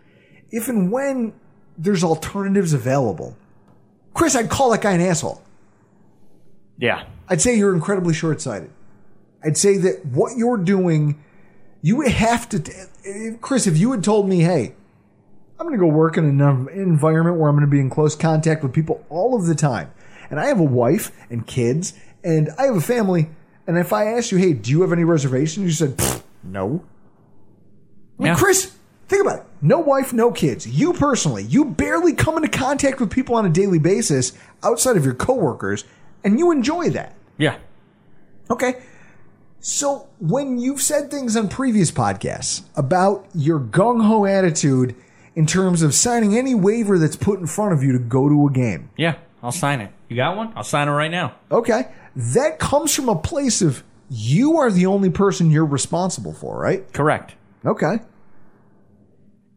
If and when there's alternatives available. Chris, I'd call that guy an asshole.
Yeah.
I'd say you're incredibly short sighted. I'd say that what you're doing, you would have to. Chris, if you had told me, hey, I'm going to go work in an environment where I'm going to be in close contact with people all of the time, and I have a wife and kids, and I have a family, and if I asked you, hey, do you have any reservations? You said, no. I mean,
Yeah.
Chris, think about it. No wife, no kids. You personally, you barely come into contact with people on a daily basis outside of your coworkers, and you enjoy that.
Yeah.
Okay. So when you've said things on previous podcasts about your gung ho attitude in terms of signing any waiver that's put in front of you to go to a game,
Yeah. I'll sign it. You got one? I'll sign it right now.
okay, that comes from a place of you are the only person you're responsible for, right?
Correct.
Okay.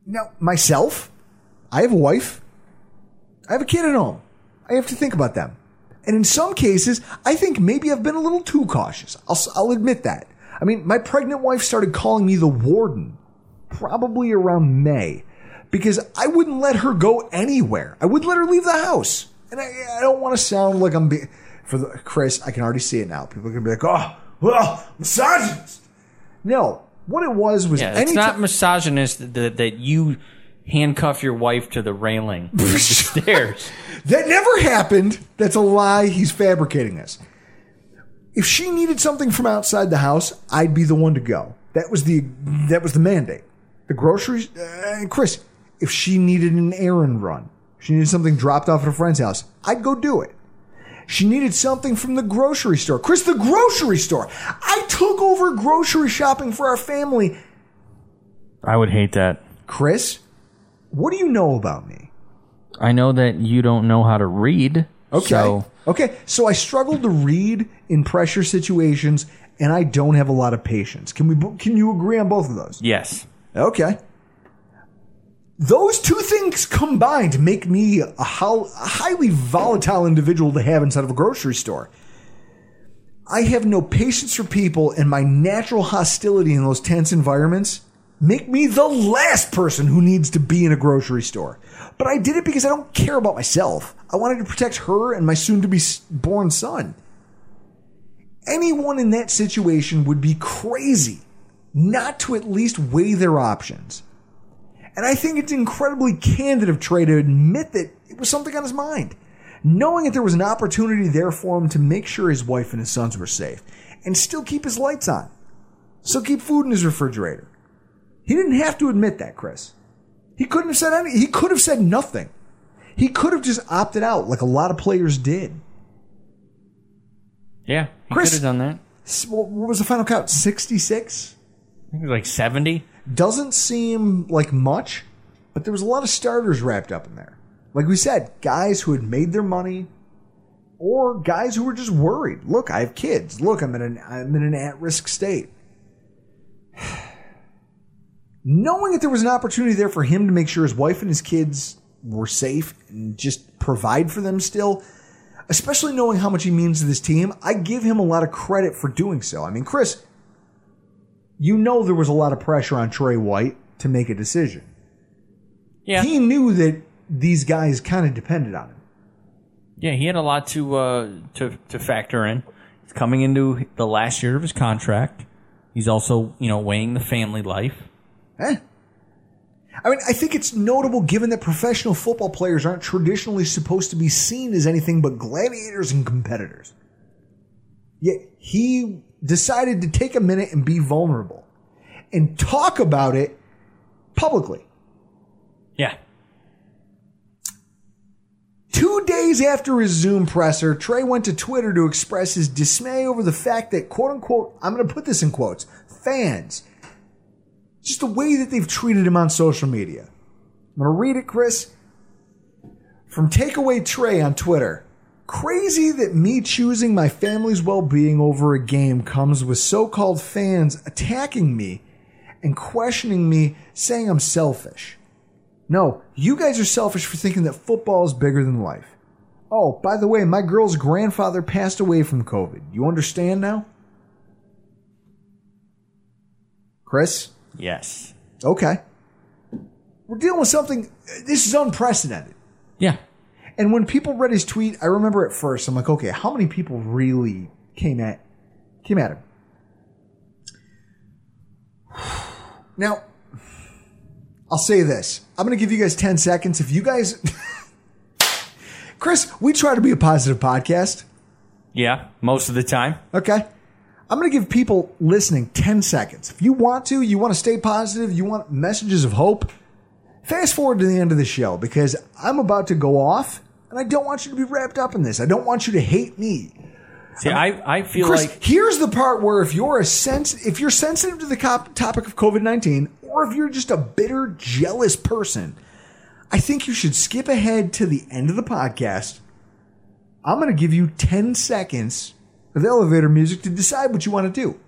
Now, myself, I have a wife. I have a kid at home. I have to think about them. And in some cases, I think maybe I've been a little too cautious. I'll, I'll admit that. I mean, my pregnant wife started calling me the warden probably around May because I wouldn't let her go anywhere. I wouldn't let her leave the house. And I, I don't want to sound like I'm being, for the, Chris, I can already see it now. People are going to be like, oh, well, misogynist. No, what it was was
Yeah, it's not misogynist that, that you handcuff your wife to the railing of the stairs.
That never happened. That's a lie. He's fabricating this. If she needed something from outside the house, I'd be the one to go. That was the that was the mandate. The groceries, uh, Chris. If she needed an errand run, she needed something dropped off at a friend's house, I'd go do it. She needed something from the grocery store. Chris, the grocery store. I took over grocery shopping for our family.
I would hate that.
Chris, what do you know about me?
I know that you don't know how to read.
Okay.
So
okay. So I struggle to read in pressure situations, and I don't have a lot of patience. Can we? Can you agree on both of those?
yes,
Okay. Those two things combined make me a, how, a highly volatile individual to have inside of a grocery store. I have no patience for people, and my natural hostility in those tense environments make me the last person who needs to be in a grocery store. But I did it because I don't care about myself. I wanted to protect her and my soon to be born son. Anyone in that situation would be crazy not to at least weigh their options. And I think it's incredibly candid of Tre to admit that it was something on his mind. Knowing that there was an opportunity there for him to make sure his wife and his sons were safe and still keep his lights on. Still keep food in his refrigerator. He didn't have to admit that, Chris. He couldn't have said any, he could have said nothing. He could have just opted out like a lot of players did.
yeah, he
Chris-
could have done that.
What was the final count? 66?
I think it was like seventy.
doesn't seem like much, but there was a lot of starters wrapped up in there. Like we said, guys who had made their money, or guys who were just worried. Look, I have kids. Look, I'm in an I'm in an at risk state. Knowing that there was an opportunity there for him to make sure his wife and his kids were safe and just provide for them still, especially knowing how much he means to this team, I give him a lot of credit for doing so. I mean, Chris, you know there was a lot of pressure on Tre White to make a decision.
Yeah,
He knew that these guys kind of depended on him.
yeah, he had a lot to uh, to to factor in. He's coming into the last year of his contract. He's also you know weighing the family life.
Eh? I mean, I think it's notable given that professional football players aren't traditionally supposed to be seen as anything but gladiators and competitors. Yet he decided to take a minute and be vulnerable and talk about it publicly.
Yeah,
Two days after his Zoom presser, Tre went to Twitter to express his dismay over the fact that, quote unquote, I'm going to put this in quotes, fans, just the way that they've treated him on social media. I'm going to read it, Chris. From Takeaway Tre on Twitter. Crazy that me choosing my family's well being over a game comes with so called fans attacking me and questioning me, saying I'm selfish. No, you guys are selfish for thinking that football is bigger than life. Oh, by the way, my girl's grandfather passed away from COVID. You understand now? Chris?
Yes,
Okay. We're dealing with something, this is unprecedented.
yeah.
And when people read his tweet, I remember at first, I'm like, okay, how many people really came at came at him? Now, I'll say this. I'm going to give you guys 10 seconds. If you guys Chris, we try to be a positive podcast,
Yeah, most of the time.
okay? I'm going to give people listening 10 seconds. If you want to, you want to stay positive, you want messages of hope, fast forward to the end of the show because I'm about to go off and I don't want you to be wrapped up in this. I don't want you to hate me.
See, I, I feel
Chris,
like
here's the part where if you're a sense, if you're sensitive to the cop- topic of COVID nineteen, or if you're just a bitter, jealous person, I think you should skip ahead to the end of the podcast. I'm going to give you ten seconds the elevator music to decide what you want to do.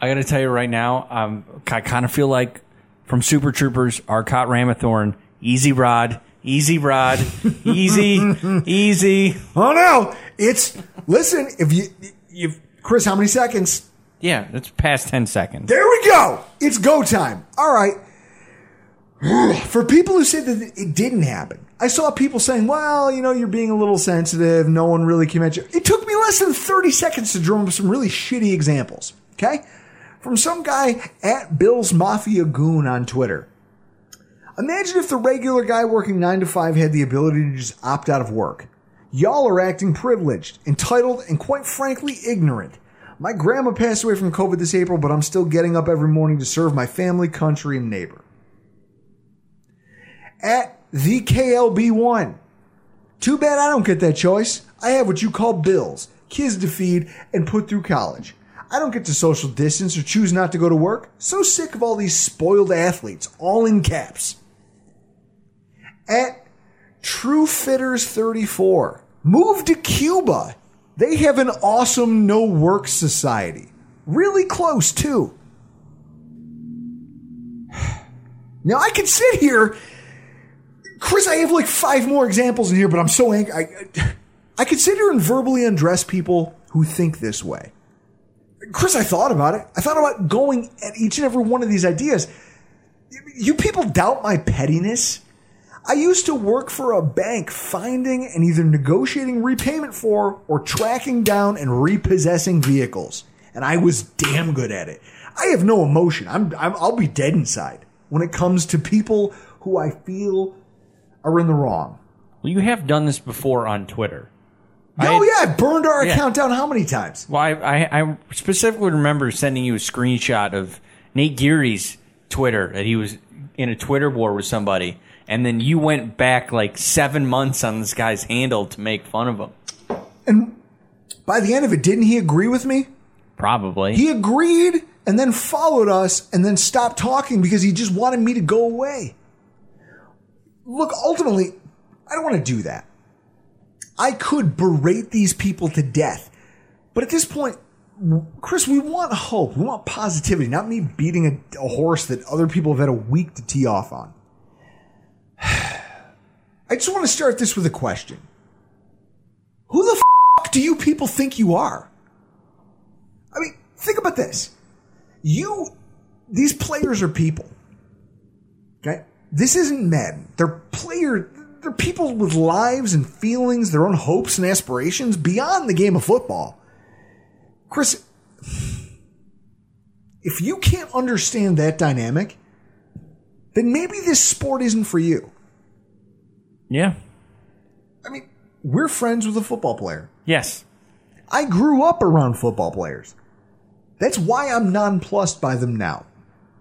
I gotta tell you right now, um, I kind of feel like from Super Troopers, Arcot Ramathorn, Easy Rod, easy rod, easy, easy.
Oh no! It's listen. If you, you, Chris, how many seconds?
Yeah, it's past 10 seconds.
There we go. It's go time. All right. For people who said that it didn't happen, I saw people saying, well, you know, you're being a little sensitive. No one really came at you. It took me less than 30 seconds to drum up some really shitty examples. Okay? From some guy at Bill's Mafia Goon on Twitter. Imagine if the regular guy working 9 to 5 had the ability to just opt out of work. Y'all are acting privileged, entitled, and quite frankly, ignorant. My grandma passed away from COVID this April, but I'm still getting up every morning to serve my family, country, and neighbor. At the KLB1. Too bad I don't get that choice. I have what you call bills, kids to feed, and put through college. I don't get to social distance or choose not to go to work. So sick of all these spoiled athletes, all in caps. At True Fitters 34. Move to Cuba. They have an awesome no work society. Really close, too. Now I could sit here. Chris, I have like five more examples in here, but I'm so angry. I, I could sit here and verbally undress people who think this way. Chris, I thought about it. I thought about going at each and every one of these ideas. You people doubt my pettiness. I used to work for a bank finding and either negotiating repayment for or tracking down and repossessing vehicles. And I was damn good at it. I have no emotion. I'm, I'm I'll be dead inside when it comes to people who I feel are in the wrong.
Well, you have done this before on Twitter.
Oh yeah, I burned our
Yeah.
account down how many times?
Well, I, I, I specifically remember sending you a screenshot of Nate Geary's Twitter that he was in a Twitter war with somebody, and then you went back like seven months on this guy's handle to make fun of him.
And by the end of it, didn't he agree with me?
Probably.
He agreed and then followed us and then stopped talking because he just wanted me to go away. Look, ultimately, I don't want to do that. I could berate these people to death. But at this point, Chris, we want hope. We want positivity, not me beating a, a horse that other people have had a week to tee off on. I just want to start this with a question. Who the do you people think you are? I mean, think about this. You, these players are people. Okay? This isn't men. They're player. They're people with lives and feelings, their own hopes and aspirations beyond the game of football. Chris, if you can't understand that dynamic, then maybe this sport isn't for you.
Yeah.
I mean, we're friends with a football player.
Yes.
I grew up around football players. That's why I'm nonplussed by them now.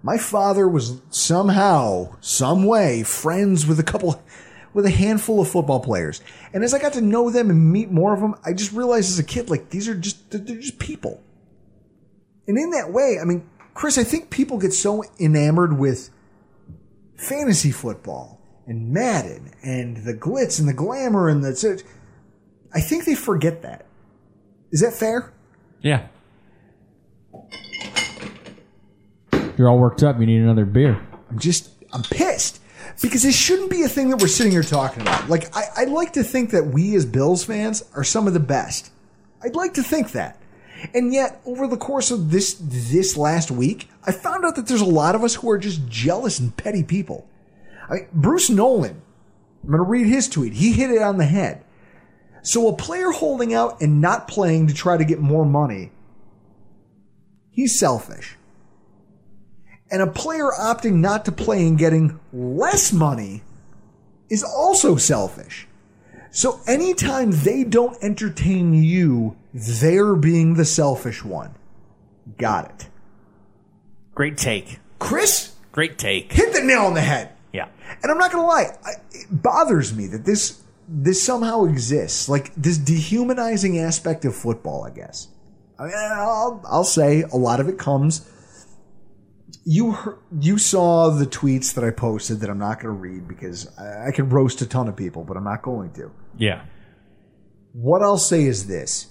My father was somehow, some way, friends with a couple, with a handful of football players. And as I got to know them and meet more of them, I just realized as a kid, like, these are just, they're they're just people. And in that way, I mean, Chris, I think people get so enamored with fantasy football and Madden and the glitz and the glamour and the, I think they forget that. Is that fair?
Yeah.
You're all worked up. You need another beer.
I'm just, I'm pissed because this shouldn't be a thing that we're sitting here talking about. Like, I, I'd like to think that we as Bills fans are some of the best. I'd like to think that. And yet, over the course of this, this last week, I found out that there's a lot of us who are just jealous and petty people. I mean, Bruce Nolan, I'm going to read his tweet. He hit it on the head. So a player holding out and not playing to try to get more money, he's selfish. And a player opting not to play and getting less money is also selfish. So anytime they don't entertain you, they're being the selfish one. Got it.
Great take.
Chris?
Great take.
Hit the nail on the head.
Yeah.
And I'm not gonna lie, it bothers me that this this somehow exists, like this dehumanizing aspect of football. I guess. I mean, I'll, I'll say a lot of it comes. You heard, you saw the tweets that I posted that I'm not going to read because I, I can roast a ton of people, but I'm not going to.
Yeah.
What I'll say is this: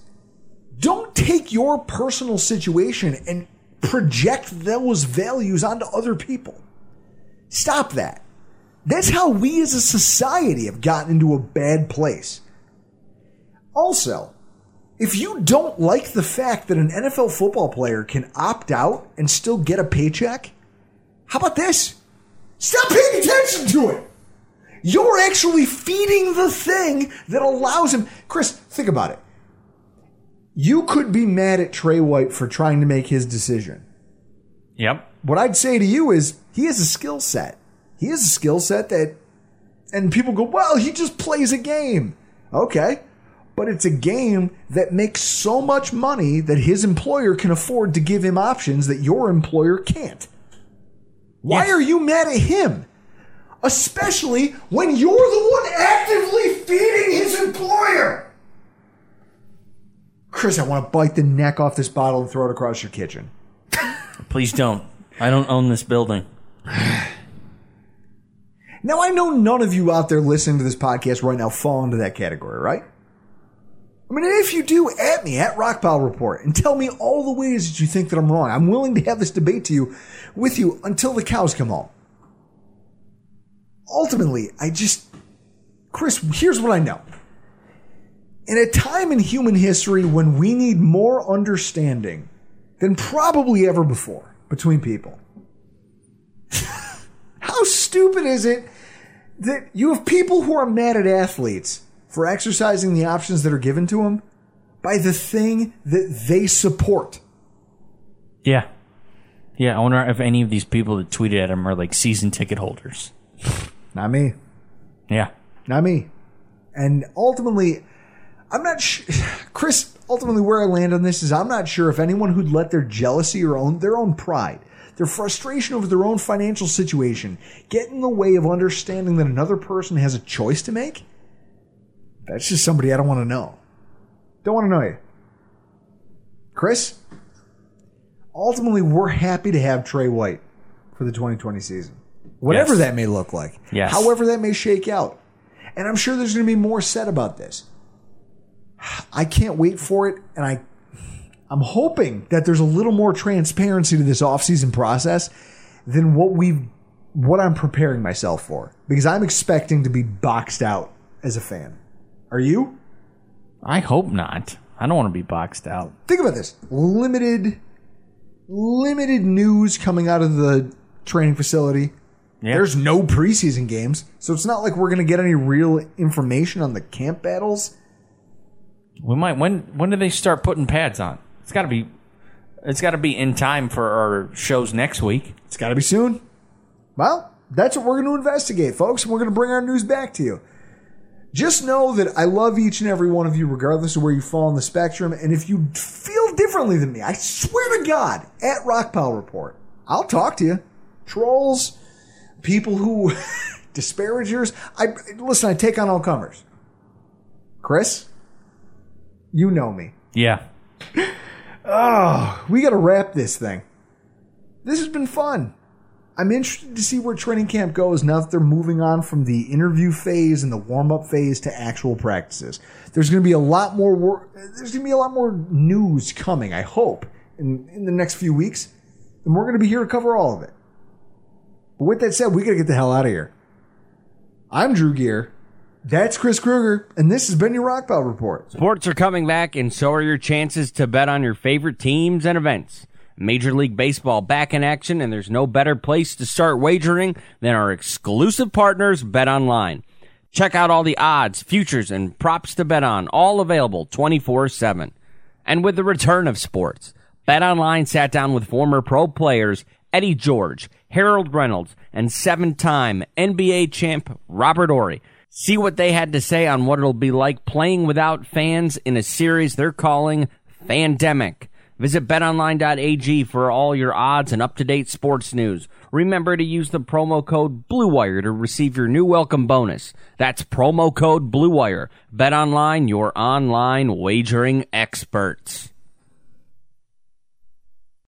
don't take your personal situation and project those values onto other people. Stop that. That's how we as a society have gotten into a bad place. Also, if you don't like the fact that an NFL football player can opt out and still get a paycheck, how about this? Stop paying attention to it. You're actually feeding the thing that allows him. Chris, think about it. You could be mad at Tre White for trying to make his decision.
Yep.
What I'd say to you is he has a skill set. He has a skill set that, and people go, well, he just plays a game. Okay. But it's a game that makes so much money that his employer can afford to give him options that your employer can't. Why
Yes.
are you mad at him? Especially when you're the one actively feeding his employer. Chris, I want to bite the neck off this bottle and throw it across your kitchen.
Please don't. I don't own this building.
Now, I know none of you out there listening to this podcast right now fall into that category, right? I mean, if you do, at me at Rockpile Report and tell me all the ways that you think that I'm wrong. I'm willing to have this debate to you with you until the cows come home. Ultimately, I just, Chris, here's what I know. In a time in human history when we need more understanding than probably ever before between people, how stupid is it that you have people who are mad at athletes for exercising the options that are given to them by the thing that they support?
Yeah. Yeah, I wonder if any of these people that tweeted at him are like season ticket holders.
Not me.
Yeah.
Not me. And ultimately, I'm not sure, Chris. Ultimately, where I land on this is I'm not sure if anyone who'd let their jealousy or own their own pride, their frustration over their own financial situation, get in the way of understanding that another person has a choice to make. That's just somebody I don't want to know. Don't want to know you, Chris. Ultimately, we're happy to have Tre White for the 2020 season, whatever
Yes.
that may look like.
Yes.
However that may shake out. And I'm sure there's going to be more said about this. I can't wait for it, and I, I'm hoping that there's a little more transparency to this offseason process than what we've, what I'm preparing myself for, because I'm expecting to be boxed out as a fan. Are you?
I hope not. I don't want to be boxed out.
Think about this: limited, limited news coming out of the training facility. There's no preseason games, so it's not like we're going to get any real information on the camp battles.
We might when when do they start putting pads on? It's got to be it's got to be in time for our shows next week.
It's got to be soon. Well, that's what we're going to investigate, folks, and we're going to bring our news back to you. Just know that I love each and every one of you, regardless of where you fall on the spectrum. And if you feel differently than me, I swear to God, at Rockpile Report, I'll talk to you. Trolls, people who disparagers. I listen. I take on all comers. Chris, you know me.
Yeah.
Oh, we got to wrap this thing. This has been fun. I'm interested to see where training camp goes now that they're moving on from the interview phase and the warm up phase to actual practices. There's going to be a lot more work. There's going to be a lot more news coming. I hope in in the next few weeks, and we're going to be here to cover all of it. But with that said, we got to get the hell out of here. I'm Drew Gear. That's Chris Kruger, and this has been your Rockpile Report.
Sports are coming back, and so are your chances to bet on your favorite teams and events. Major League Baseball back in action, and there's no better place to start wagering than our exclusive partners, Bet Online. Check out all the odds, futures, and props to bet on, all available 24 7. And with the return of sports, Bet Online sat down with former pro players Eddie George, Harold Reynolds, and seven time NBA champ Robert Horry. See what they had to say on what it'll be like playing without fans in a series they're calling Fandemic. Visit betonline.ag for all your odds and up-to-date sports news. Remember to use the promo code BLUEWIRE to receive your new welcome bonus. That's promo code BLUEWIRE. BetOnline, your online wagering experts.